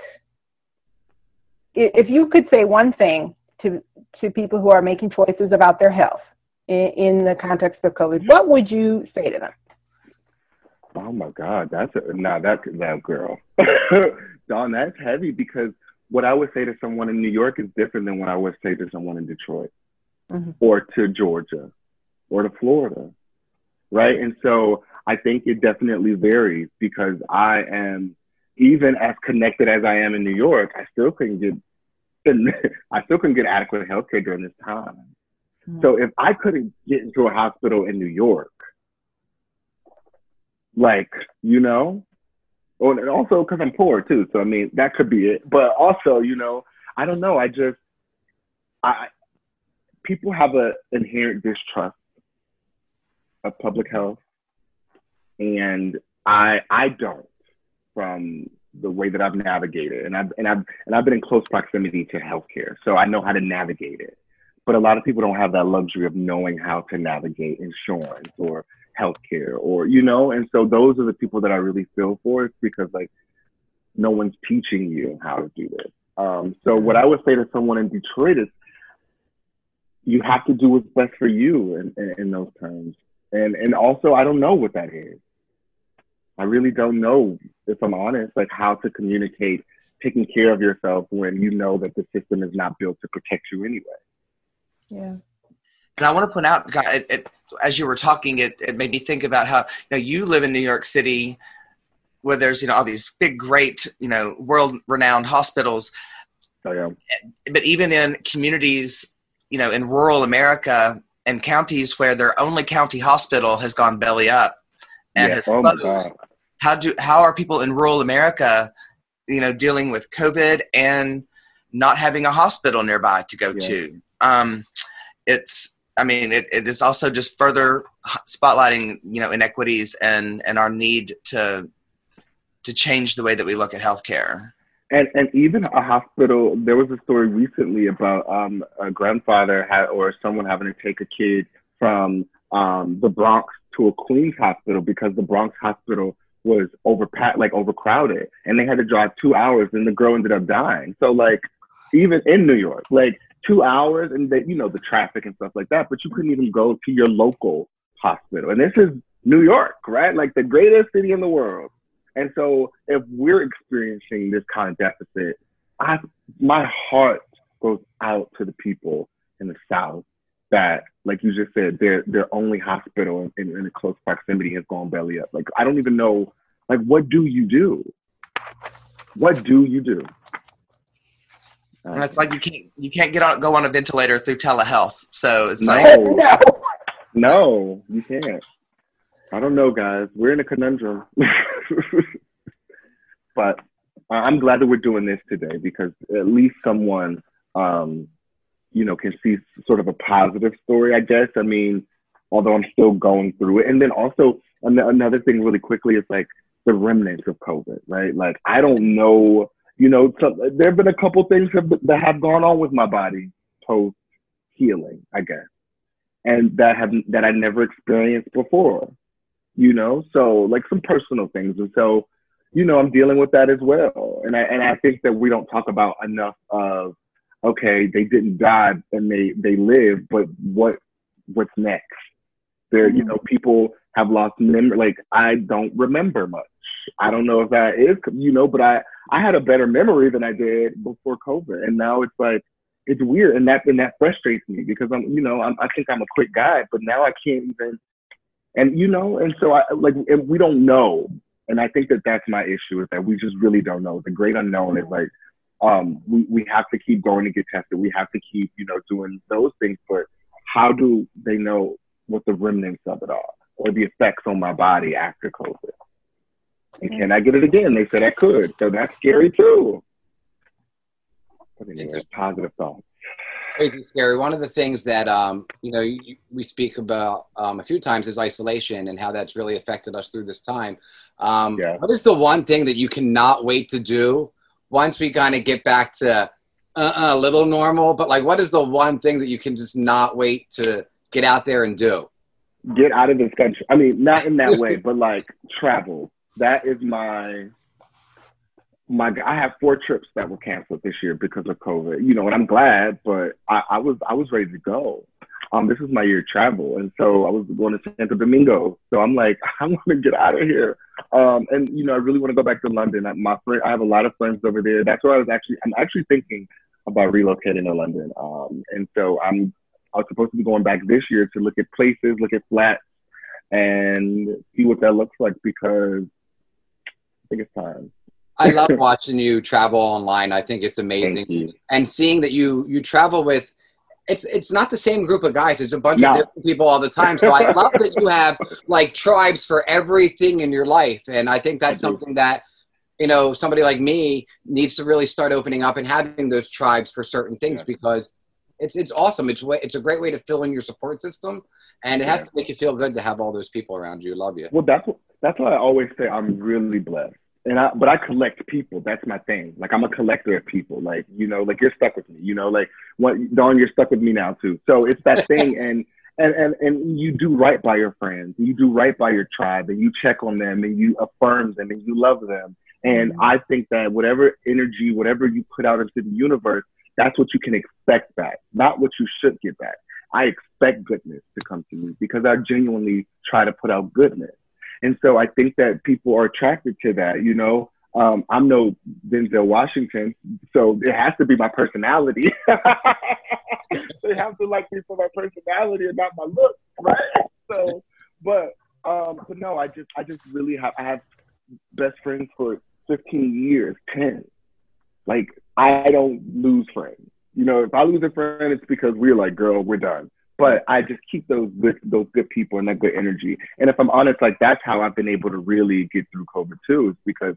If you could say one thing to to people who are making choices about their health in, in the context of COVID, what would you say to them? Oh my God, that's a, now that that girl, Dawn, that's heavy because what I would say to someone in New York is different than what I would say to someone in Detroit mm-hmm. or to Georgia or to Florida, right? And so I think it definitely varies because I am even as connected as I am in New York, I still couldn't get I still couldn't get adequate health care during this time. Mm-hmm. So if I couldn't get into a hospital in New York, like, you know, well, and also because I'm poor too. So I mean, that could be it. But also, you know, I don't know. I just, I, people have an inherent distrust of public health, and I, I don't from the way that I've navigated, and I've and I've and I've been in close proximity to healthcare, so I know how to navigate it. But a lot of people don't have that luxury of knowing how to navigate insurance or healthcare, or you know. And so those are the people that I really feel for, because like no one's teaching you how to do this. Um, so what I would say to someone in Detroit is, you have to do what's best for you in, in, in those terms. And and also, I don't know what that is. I really don't know, if I'm honest, like how to communicate taking care of yourself when you know that the system is not built to protect you anyway. Yeah. And I want to point out, it, it, as you were talking, it, it made me think about how you know you live in New York City, where there's you know all these big, great, you know, world-renowned hospitals. Oh, yeah. But even in communities, you know, in rural America and counties where their only county hospital has gone belly up and has oh closed, how do how are people in rural America, you know, dealing with COVID and not having a hospital nearby to go yeah. to? Um, it's I mean, it, it is also just further spotlighting, you know, inequities and, and our need to to change the way that we look at healthcare. And and even a hospital. There was a story recently about um, a grandfather had or someone having to take a kid from um, the Bronx to a Queens hospital because the Bronx hospital was overpacked, like overcrowded, and they had to drive two hours, and the girl ended up dying. So like, even in New York, like two hours and they, you know, the traffic and stuff like that, but you couldn't even go to your local hospital. And this is New York, right? Like the greatest city in the world. And so if we're experiencing this kind of deficit, I, my heart goes out to the people in the South that, like you just said, their their only hospital in, in a close proximity has gone belly up. Like I don't even know, like what do you do? What do you do? And it's like you can't you can't get on go on a ventilator through telehealth. So it's no, like no, no, you can't. I don't know, guys. We're in a conundrum. but I'm glad that we're doing this today because at least someone, um, you know, can see sort of a positive story. I guess. I mean, although I'm still going through it, and then also another thing, really quickly, is like the remnants of COVID, right? Like I don't know you know, some, there have been a couple things have, that have gone on with my body post healing, I guess, and that have that I never experienced before. You know, so like some personal things, and so you know, I'm dealing with that as well. And I and I think that we don't talk about enough of okay, they didn't die and they they live, but what what's next? There, you know, mm-hmm. people have lost memory. Like I don't remember much. I don't know if that is, you know, but I I had a better memory than I did before COVID, and now it's like it's weird, and that and that frustrates me because I'm, you know, I'm, I think I'm a quick guy, but now I can't even, and you know, and so I like we don't know, and I think that that's my issue is that we just really don't know. The great unknown is like um, we we have to keep going to get tested. We have to keep you know doing those things, but how do they know what the remnants of it are or the effects on my body after COVID? And can I get it again? They said I could. So that's scary too. But anyway, positive thoughts. Crazy scary. One of the things that um, you know you, we speak about um, a few times is isolation and how that's really affected us through this time. Um, yeah. What is the one thing that you cannot wait to do once we kind of get back to uh, a little normal? But like, what is the one thing that you can just not wait to get out there and do? Get out of this country. I mean, not in that way, but like travel that is my my I have four trips that were canceled this year because of COVID. You know, and I'm glad, but I, I was I was ready to go. Um, this is my year of travel, and so I was going to Santo Domingo. So I'm like, I want to get out of here. Um, and you know, I really want to go back to London. My friend, I have a lot of friends over there. That's where I was actually. I'm actually thinking about relocating to London. Um, and so I'm. I was supposed to be going back this year to look at places, look at flats, and see what that looks like because I think it's time. I love watching you travel online. I think it's amazing, and seeing that you you travel with. It's it's not the same group of guys. It's a bunch no. of different people all the time. So I love that you have like tribes for everything in your life, and I think that's something that you know somebody like me needs to really start opening up and having those tribes for certain things yeah. because it's it's awesome. It's way, it's a great way to fill in your support system, and it has yeah. to make you feel good to have all those people around you. Love you. Well, that's that's why I always say I'm really blessed and I, but I collect people. That's my thing. Like I'm a collector of people. Like you know, like you're stuck with me. You know, like what Dawn, you're stuck with me now too. So it's that thing, and and and and you do right by your friends. You do right by your tribe, and you check on them, and you affirm them, and you love them. And mm-hmm. I think that whatever energy, whatever you put out into the universe, that's what you can expect back, not what you should get back. I expect goodness to come to me because I genuinely try to put out goodness. And so I think that people are attracted to that, you know. Um, I'm no Denzel Washington, so it has to be my personality. they have to like me for my personality and not my look, right? So, but um, but no, I just I just really have I have best friends for 15 years, 10. Like I don't lose friends. You know, if I lose a friend, it's because we're like, girl, we're done. But I just keep those good, those good people and that good energy. And if I'm honest, like that's how I've been able to really get through COVID too, is because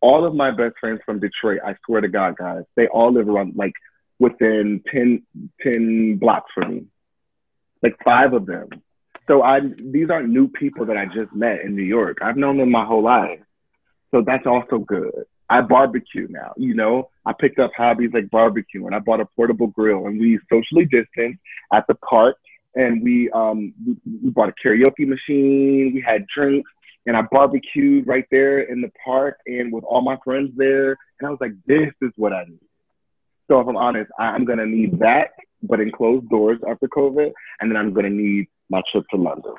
all of my best friends from Detroit, I swear to God, guys, they all live around like within 10, 10 blocks from me, like five of them. So I, these aren't new people that I just met in New York. I've known them my whole life. So that's also good. I barbecue now, you know, I picked up hobbies like barbecue and I bought a portable grill and we socially distanced at the park and we, um, we, we bought a karaoke machine. We had drinks and I barbecued right there in the park and with all my friends there. And I was like, this is what I need. So if I'm honest, I'm going to need that, but in closed doors after COVID. And then I'm going to need my trip to London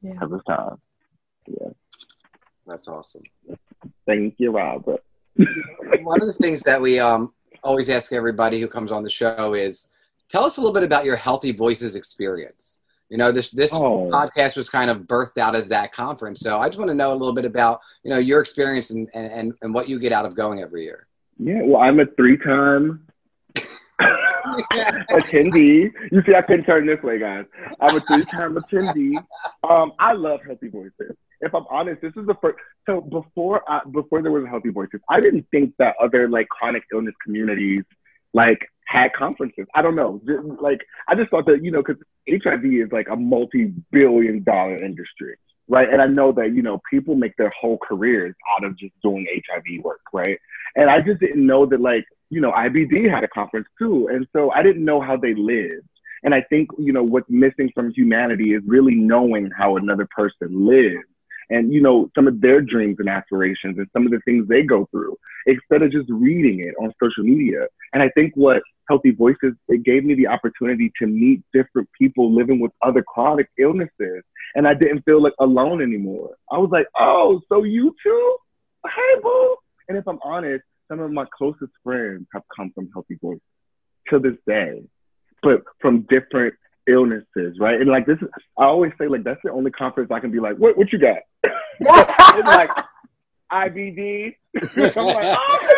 yeah. at this time. Yeah. That's awesome. Thank you, Robert. One of the things that we um, always ask everybody who comes on the show is tell us a little bit about your HealtheVoices experience. You know, this this oh. podcast was kind of birthed out of that conference. So I just want to know a little bit about, you know, your experience and, and, and what you get out of going every year. Yeah, well, I'm a three time attendee. You see, I couldn't turn this way, guys. I'm a three time attendee. Um, I love HealtheVoices if I'm honest, this is the first. So before I, before there was a HealtheVoices, I didn't think that other like chronic illness communities like had conferences. I don't know. Like I just thought that you know because HIV is like a multi-billion dollar industry, right? And I know that you know people make their whole careers out of just doing HIV work, right? And I just didn't know that like you know IBD had a conference too, and so I didn't know how they lived. And I think, you know, what's missing from humanity is really knowing how another person lives and you know some of their dreams and aspirations and some of the things they go through instead of just reading it on social media. And i think what HealtheVoices it gave me the opportunity to meet different people living with other chronic illnesses and i didn't feel like alone anymore. I was like oh so you too? Hey boo. And if i'm honest some of my closest friends have come from HealtheVoices to this day but from different illnesses, right? And like this, is, I always say like that's the only conference I can be like, what what you got? it's like IBD. I'm like, oh,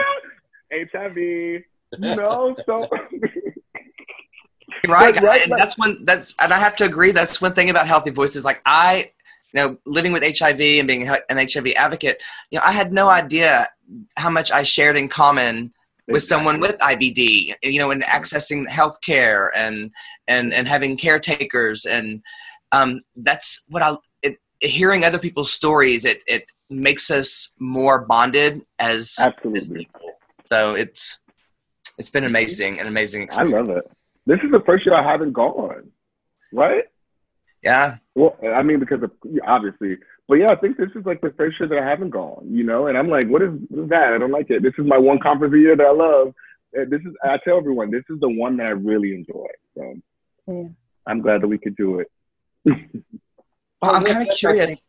HIV. You know, so. right, right, and that's one that's and I have to agree. That's one thing about HealtheVoices. Like I, you know, living with HIV and being an HIV advocate, you know, I had no idea how much I shared in common with someone with IBD, you know, and accessing healthcare and and and having caretakers, and um, that's what I. It, hearing other people's stories, it it makes us more bonded as absolutely. As. So it's it's been amazing, an amazing experience. I love it. This is the first year I haven't gone, right? Yeah. Well, I mean, because of obviously but yeah, I think this is like the first year that I haven't gone, you know, and I'm like, what is, what is that? I don't like it. This is my one conference a year that I love. This is, I tell everyone, this is the one that I really enjoy. So yeah. I'm glad that we could do it. well, I'm kind of curious.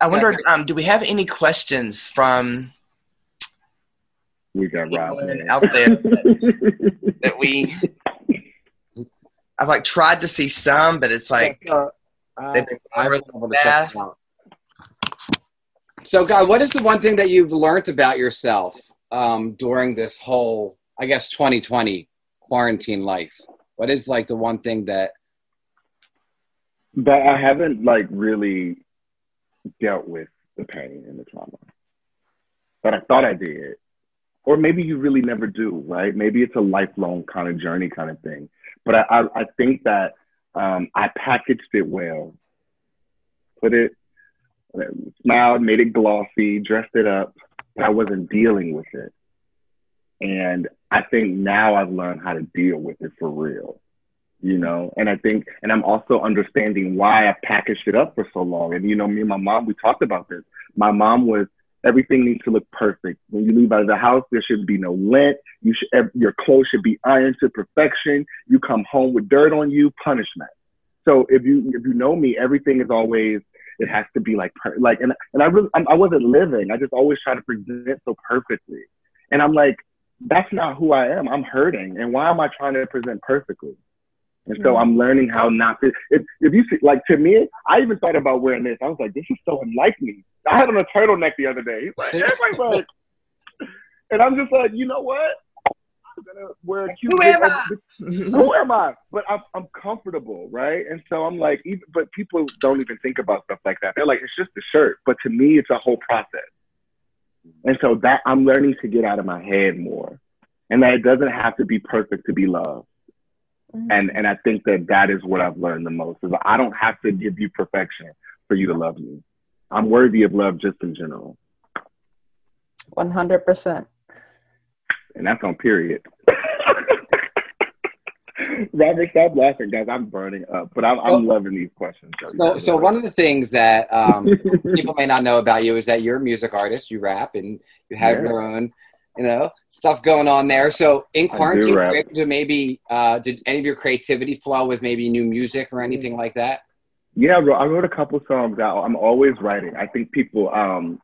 I wonder, um, do we have any questions from we got Rob out there that, that we? I've like tried to see some, but it's like. Uh, uh, so, Guy, what is the one thing that you've learned about yourself um, during this whole, I guess, 2020 quarantine life? What is like the one thing that that I haven't like really dealt with the pain and the trauma, but I thought I did, or maybe you really never do, right? Maybe it's a lifelong kind of journey, kind of thing. But I, I, I think that um, I packaged it well, put it, smiled, made it glossy, dressed it up, but I wasn't dealing with it. And I think now I've learned how to deal with it for real, you know? And I think, and I'm also understanding why I packaged it up for so long. And, you know, me and my mom, we talked about this. My mom was, everything needs to look perfect. When you leave out of the house, there should be no lint. You should, your clothes should be ironed to perfection. You come home with dirt on you, punishment. So if you if you know me, everything is always it has to be like per- like and and I really I wasn't living. I just always try to present so perfectly, and I'm like, that's not who I am. I'm hurting, and why am I trying to present perfectly? And so I'm learning how not to. If, if you see, like to me, I even thought about wearing this. I was like, this is so unlike me. I had on a turtleneck the other day. Like, everybody's like, and I'm just like, you know what? I'm gonna wear a cute. Who am I? Who am I? But I'm I'm comfortable, right? And so I'm like, even but people don't even think about stuff like that. They're like, it's just a shirt. But to me, it's a whole process. And so that I'm learning to get out of my head more, and that it doesn't have to be perfect to be loved. And and I think that that is what I've learned the most is I don't have to give you perfection for you to love me. I'm worthy of love just in general, One hundred percent. and that's on period. Robert, stop laughing, guys. I'm burning up, but I'm, I'm loving these questions. So, so one of the things that um, people may not know about you is that you're a music artist. You rap and you have Yeah. your own, you know, stuff going on there. So in quarantine, were able to maybe uh, did any of your creativity flow with maybe new music or anything like that? Yeah, I wrote, I wrote a couple songs out. I'm always writing. I think people, um,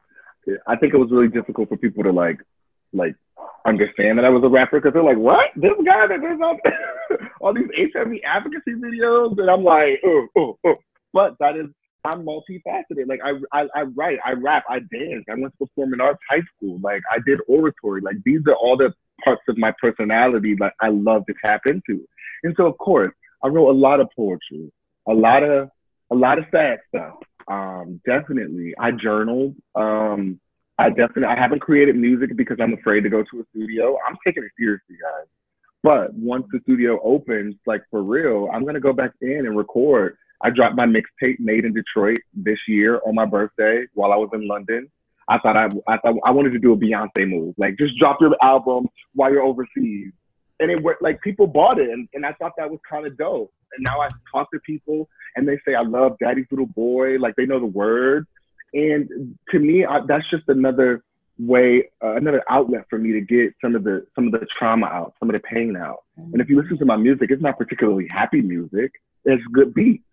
I think it was really difficult for people to like, like understand that I was a rapper because they're like, what? This guy that does all, all these HIV advocacy videos, and I'm like, oh, oh, oh. But that is, I'm multifaceted. Like I, I, I write, I rap, I dance. I went to performing arts high school. Like I did oratory. Like these are all the parts of my personality that I love to tap into. And so, of course, I wrote a lot of poetry, a lot of a lot of sad stuff. Um, definitely, I journaled. Um, I definitely I haven't created music because I'm afraid to go to a studio. I'm taking it seriously, guys. But once the studio opens, like for real, I'm gonna go back in and record. I dropped my mixtape made in Detroit this year on my birthday while I was in London. I thought I, I thought I wanted to do a Beyonce move, like just drop your album while you're overseas, and it worked. Like people bought it, and, and I thought that was kind of dope. And now I talk to people, and they say I love Daddy's Little Boy, like they know the words. And to me, I, that's just another way, uh, another outlet for me to get some of the some of the trauma out, some of the pain out. And if you listen to my music, it's not particularly happy music. It's good beats.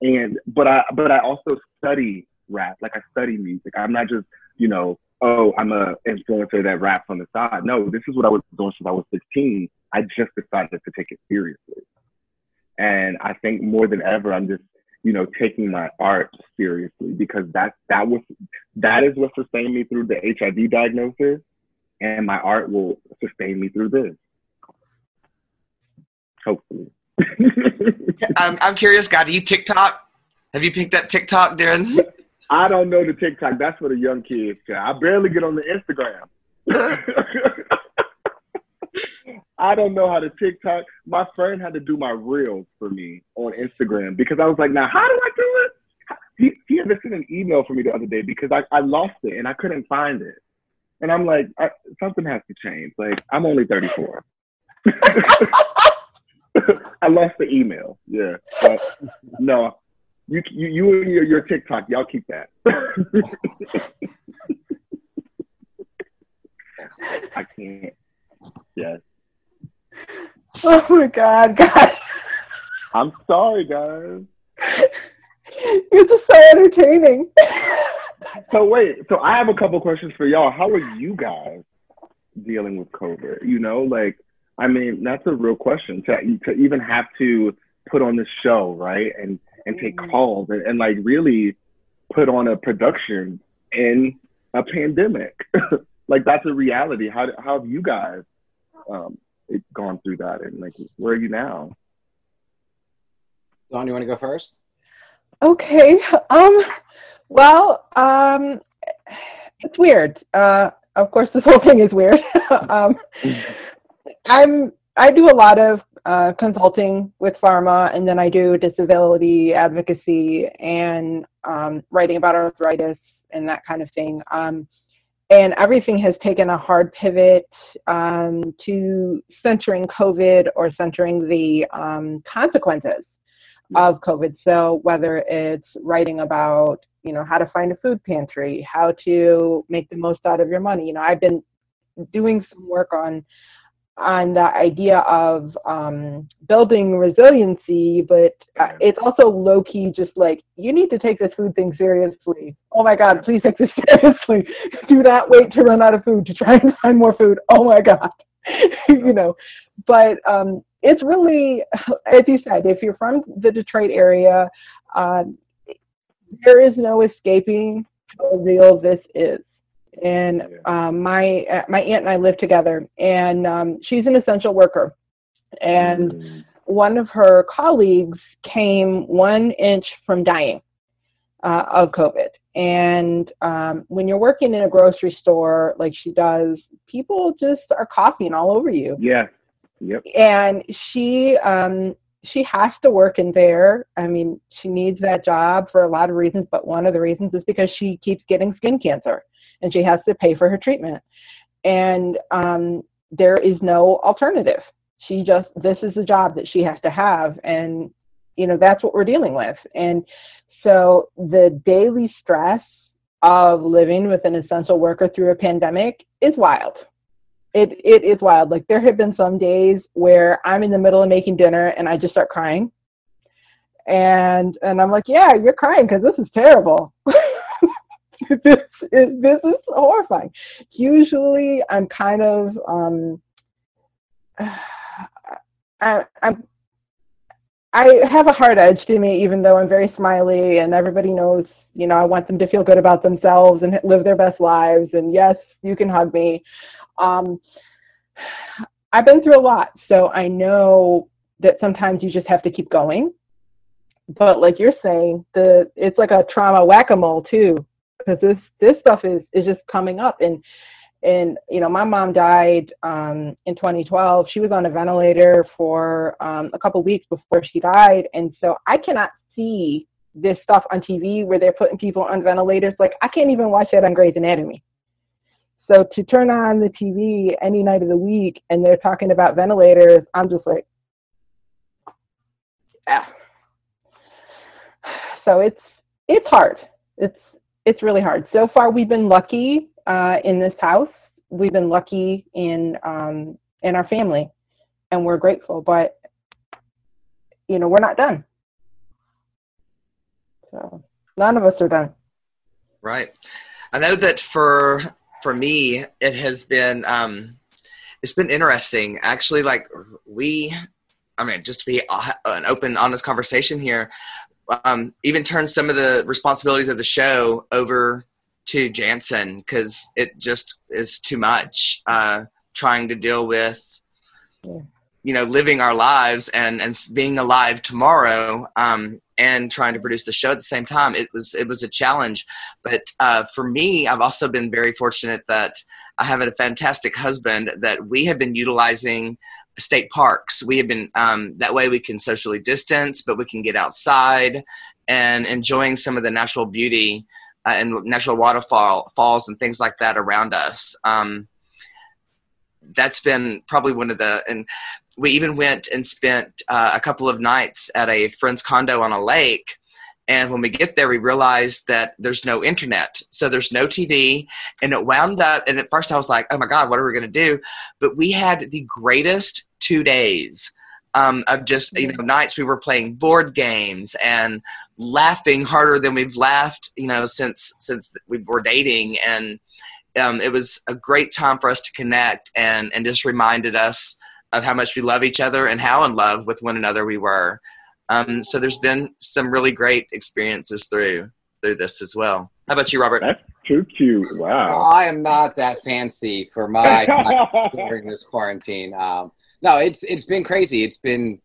And but I but I also study rap, like I study music. I'm not just you know oh I'm a influencer that raps on the side. No, this is what I was doing since I was 16. I just decided to take it seriously. And I think more than ever, I'm just you know, taking my art seriously because that that was that is what sustained me through the HIV diagnosis, and my art will sustain me through this. Hopefully. I'm, I'm curious, guy. Do you TikTok? Have you picked up TikTok during? I don't know the TikTok. That's for the young kids. I barely get on the Instagram. I don't know how to TikTok. My friend had to do my reels for me on Instagram because I was like, now how do I do it? He, he had to send an email for me the other day because I, I lost it and I couldn't find it. And I'm like, I, something has to change. Like, I'm only 34. I lost the email. Yeah. But no, you, you, you and your, your TikTok, y'all keep that. I can't. Yes. Oh my god, God. I'm sorry, guys. You're just so entertaining. So wait, so I have a couple questions for y'all. How are you guys dealing with COVID? You know, like I mean, that's a real question to to even have to put on this show, right? And and take calls and, and like really put on a production in a pandemic. like that's a reality. How how have you guys um gone through that and like where are you now? Dawn, you want to go first? Okay. Um. Well, um, it's weird. Uh, of course, this whole thing is weird. um, I'm. I do a lot of uh, consulting with pharma, and then I do disability advocacy and um, writing about arthritis and that kind of thing. Um, and everything has taken a hard pivot um, to centering COVID or centering the um, consequences of COVID. So whether it's writing about, you know, how to find a food pantry, how to make the most out of your money. You know, I've been doing some work on on the idea of um, building resiliency, but uh, it's also low key, just like you need to take this food thing seriously. Oh my God, please take this seriously. Do not wait to run out of food to try and find more food. Oh my God, you know. But um, it's really, as you said, if you're from the Detroit area, uh, there is no escaping how real this is and um, my uh, my aunt and I live together, and um, she's an essential worker, and mm. one of her colleagues came one inch from dying uh, of COVID. And um, when you're working in a grocery store like she does, people just are coughing all over you. Yeah. Yep. And she um, she has to work in there. I mean, she needs that job for a lot of reasons, but one of the reasons is because she keeps getting skin cancer and she has to pay for her treatment. And um, there is no alternative. She just, this is the job that she has to have. And, you know, that's what we're dealing with. And so the daily stress of living with an essential worker through a pandemic is wild. It, it is wild. Like there have been some days where I'm in the middle of making dinner and I just start crying. And, and I'm like, yeah, you're crying because this is terrible. this is this is horrifying. Usually, I'm kind of um, I, I'm I have a hard edge to me, even though I'm very smiley and everybody knows, you know, I want them to feel good about themselves and live their best lives. And yes, you can hug me. Um, I've been through a lot, so I know that sometimes you just have to keep going. But like you're saying, the it's like a trauma whack a mole too because this this stuff is is just coming up. And and you know my mom died um, in 2012 she was on a ventilator for um, a couple weeks before she died. And so i cannot see this stuff on tv where they're putting people on ventilators. Like i can't even watch that on grey's anatomy. So to turn on the tv any night of the week and they're talking about ventilators i'm just like yeah so it's it's hard. It's it's really hard. So far, we've been lucky uh, in this house. We've been lucky in um, in our family, and we're grateful. But you know, we're not done. So none of us are done. Right. I know that for for me, it has been um, it's been interesting. Actually, like we, I mean, just to be an open, honest conversation here um, even turned some of the responsibilities of the show over to Jansen because it just is too much uh, trying to deal with, you know, living our lives and and being alive tomorrow um, and trying to produce the show at the same time. It was it was a challenge, but uh, for me, I've also been very fortunate that I have a fantastic husband that we have been utilizing state parks. We have been um, that way we can socially distance, but we can get outside and enjoying some of the natural beauty uh, and natural waterfall falls and things like that around us. Um, that's been probably one of the and we even went and spent uh, a couple of nights at a friend's condo on a lake and when we get there, we realized that there's no internet. So there's no TV. And it wound up, and at first I was like, oh my God, what are we going to do? But we had the greatest two days um, of just, you know, nights we were playing board games and laughing harder than we've laughed, you know, since, since we were dating. And um, it was a great time for us to connect and, and just reminded us of how much we love each other and how in love with one another we were. Um, so there's been some really great experiences through through this as well. How about you, Robert? That's too cute. Wow. I am not that fancy for my, my during this quarantine. Um, no, it's it's been crazy. It's been,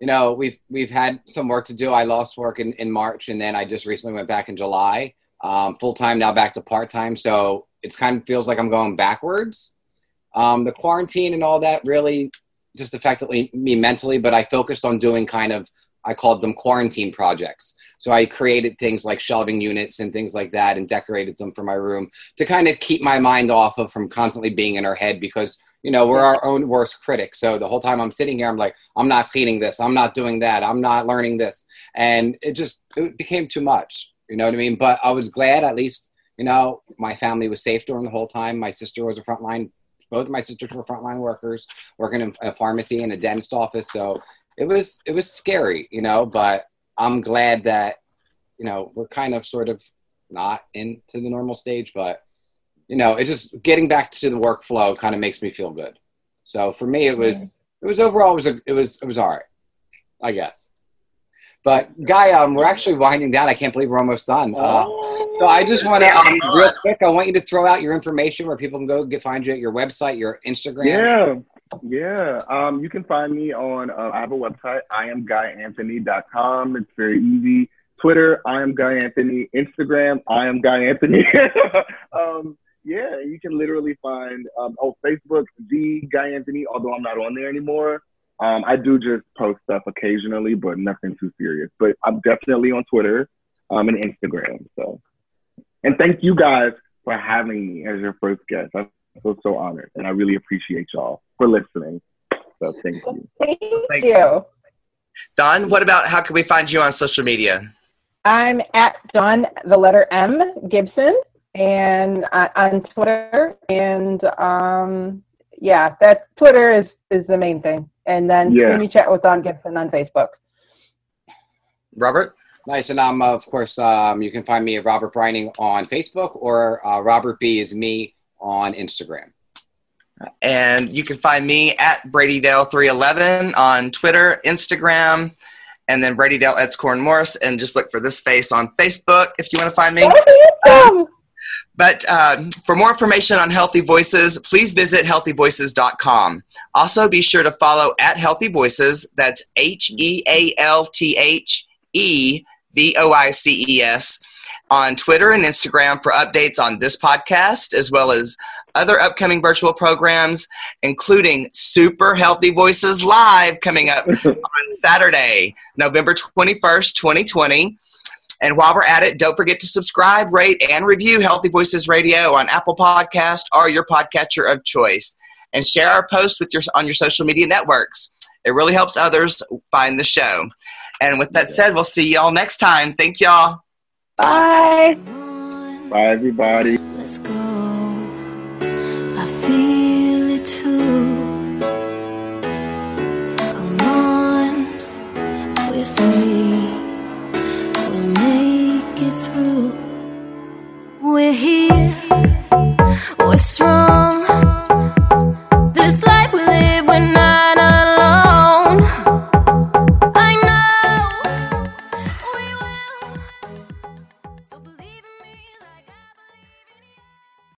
you know, we've we've had some work to do. I lost work in, in March, and then I just recently went back in July, um, full time now back to part time. So it's kind of feels like I'm going backwards. Um, the quarantine and all that really just affected me mentally, but I focused on doing kind of I called them quarantine projects. So I created things like shelving units and things like that and decorated them for my room to kind of keep my mind off of from constantly being in our head because, you know, we're our own worst critics. So the whole time I'm sitting here, I'm like, I'm not cleaning this. I'm not doing that. I'm not learning this. And it just, it became too much. You know what I mean? But I was glad at least, you know, my family was safe during the whole time. My sister was a frontline both of my sisters were frontline workers, working in a pharmacy and a dentist office. So it was it was scary, you know. But I'm glad that you know we're kind of sort of not into the normal stage, but you know, it just getting back to the workflow kind of makes me feel good. So for me, it was it was overall it was a, it was it was all right, I guess. But Guy, um, we're actually winding down. I can't believe we're almost done. Uh, so I just want to, um, real quick, I want you to throw out your information where people can go get find you at your website, your Instagram. Yeah, yeah. Um, you can find me on. Uh, I have a website. I am GuyAnthony.com. It's very easy. Twitter, I am Guy Anthony. Instagram, I am Guy Anthony. um, yeah, you can literally find um, oh Facebook, the Guy Anthony. Although I'm not on there anymore. Um, I do just post stuff occasionally, but nothing too serious. But I'm definitely on Twitter um, and Instagram. So, and thank you guys for having me as your first guest. I feel so honored, and I really appreciate y'all for listening. So thank you. Thank Thanks. you. Dawn, what about how can we find you on social media? I'm at Dawn, the letter M Gibson, and uh, on Twitter. And um, yeah, that Twitter is is the main thing. And then Yeah. Spoonie Chat with Dawn Gibson on Facebook. Robert? Nice, and um, of course, um, you can find me at Robert Breining on Facebook or uh, Robert B is me on Instagram. And you can find me at BradyDale311 on Twitter, Instagram, and then BradyDale Etzkorn Morris. And just look for this face on Facebook if you want to find me. Awesome. But um, for more information on HealtheVoices, please visit healthevoices.com. Also, be sure to follow at HealtheVoices. That's H E A L T H E V O I C E S on Twitter and Instagram for updates on this podcast, as well as other upcoming virtual programs, including Super HealtheVoices Live coming up on Saturday, November 21st, 2020. And while we're at it, don't forget to subscribe, rate, and review HealtheVoices Radio on Apple Podcast or your podcatcher of choice. And share our posts with your on your social media networks. It really helps others find the show. And with that said, we'll see y'all next time. Thank y'all. Bye. Bye, everybody. Let's go. I feel it too. Come on with me. We'll make it through. We're here. We're strong.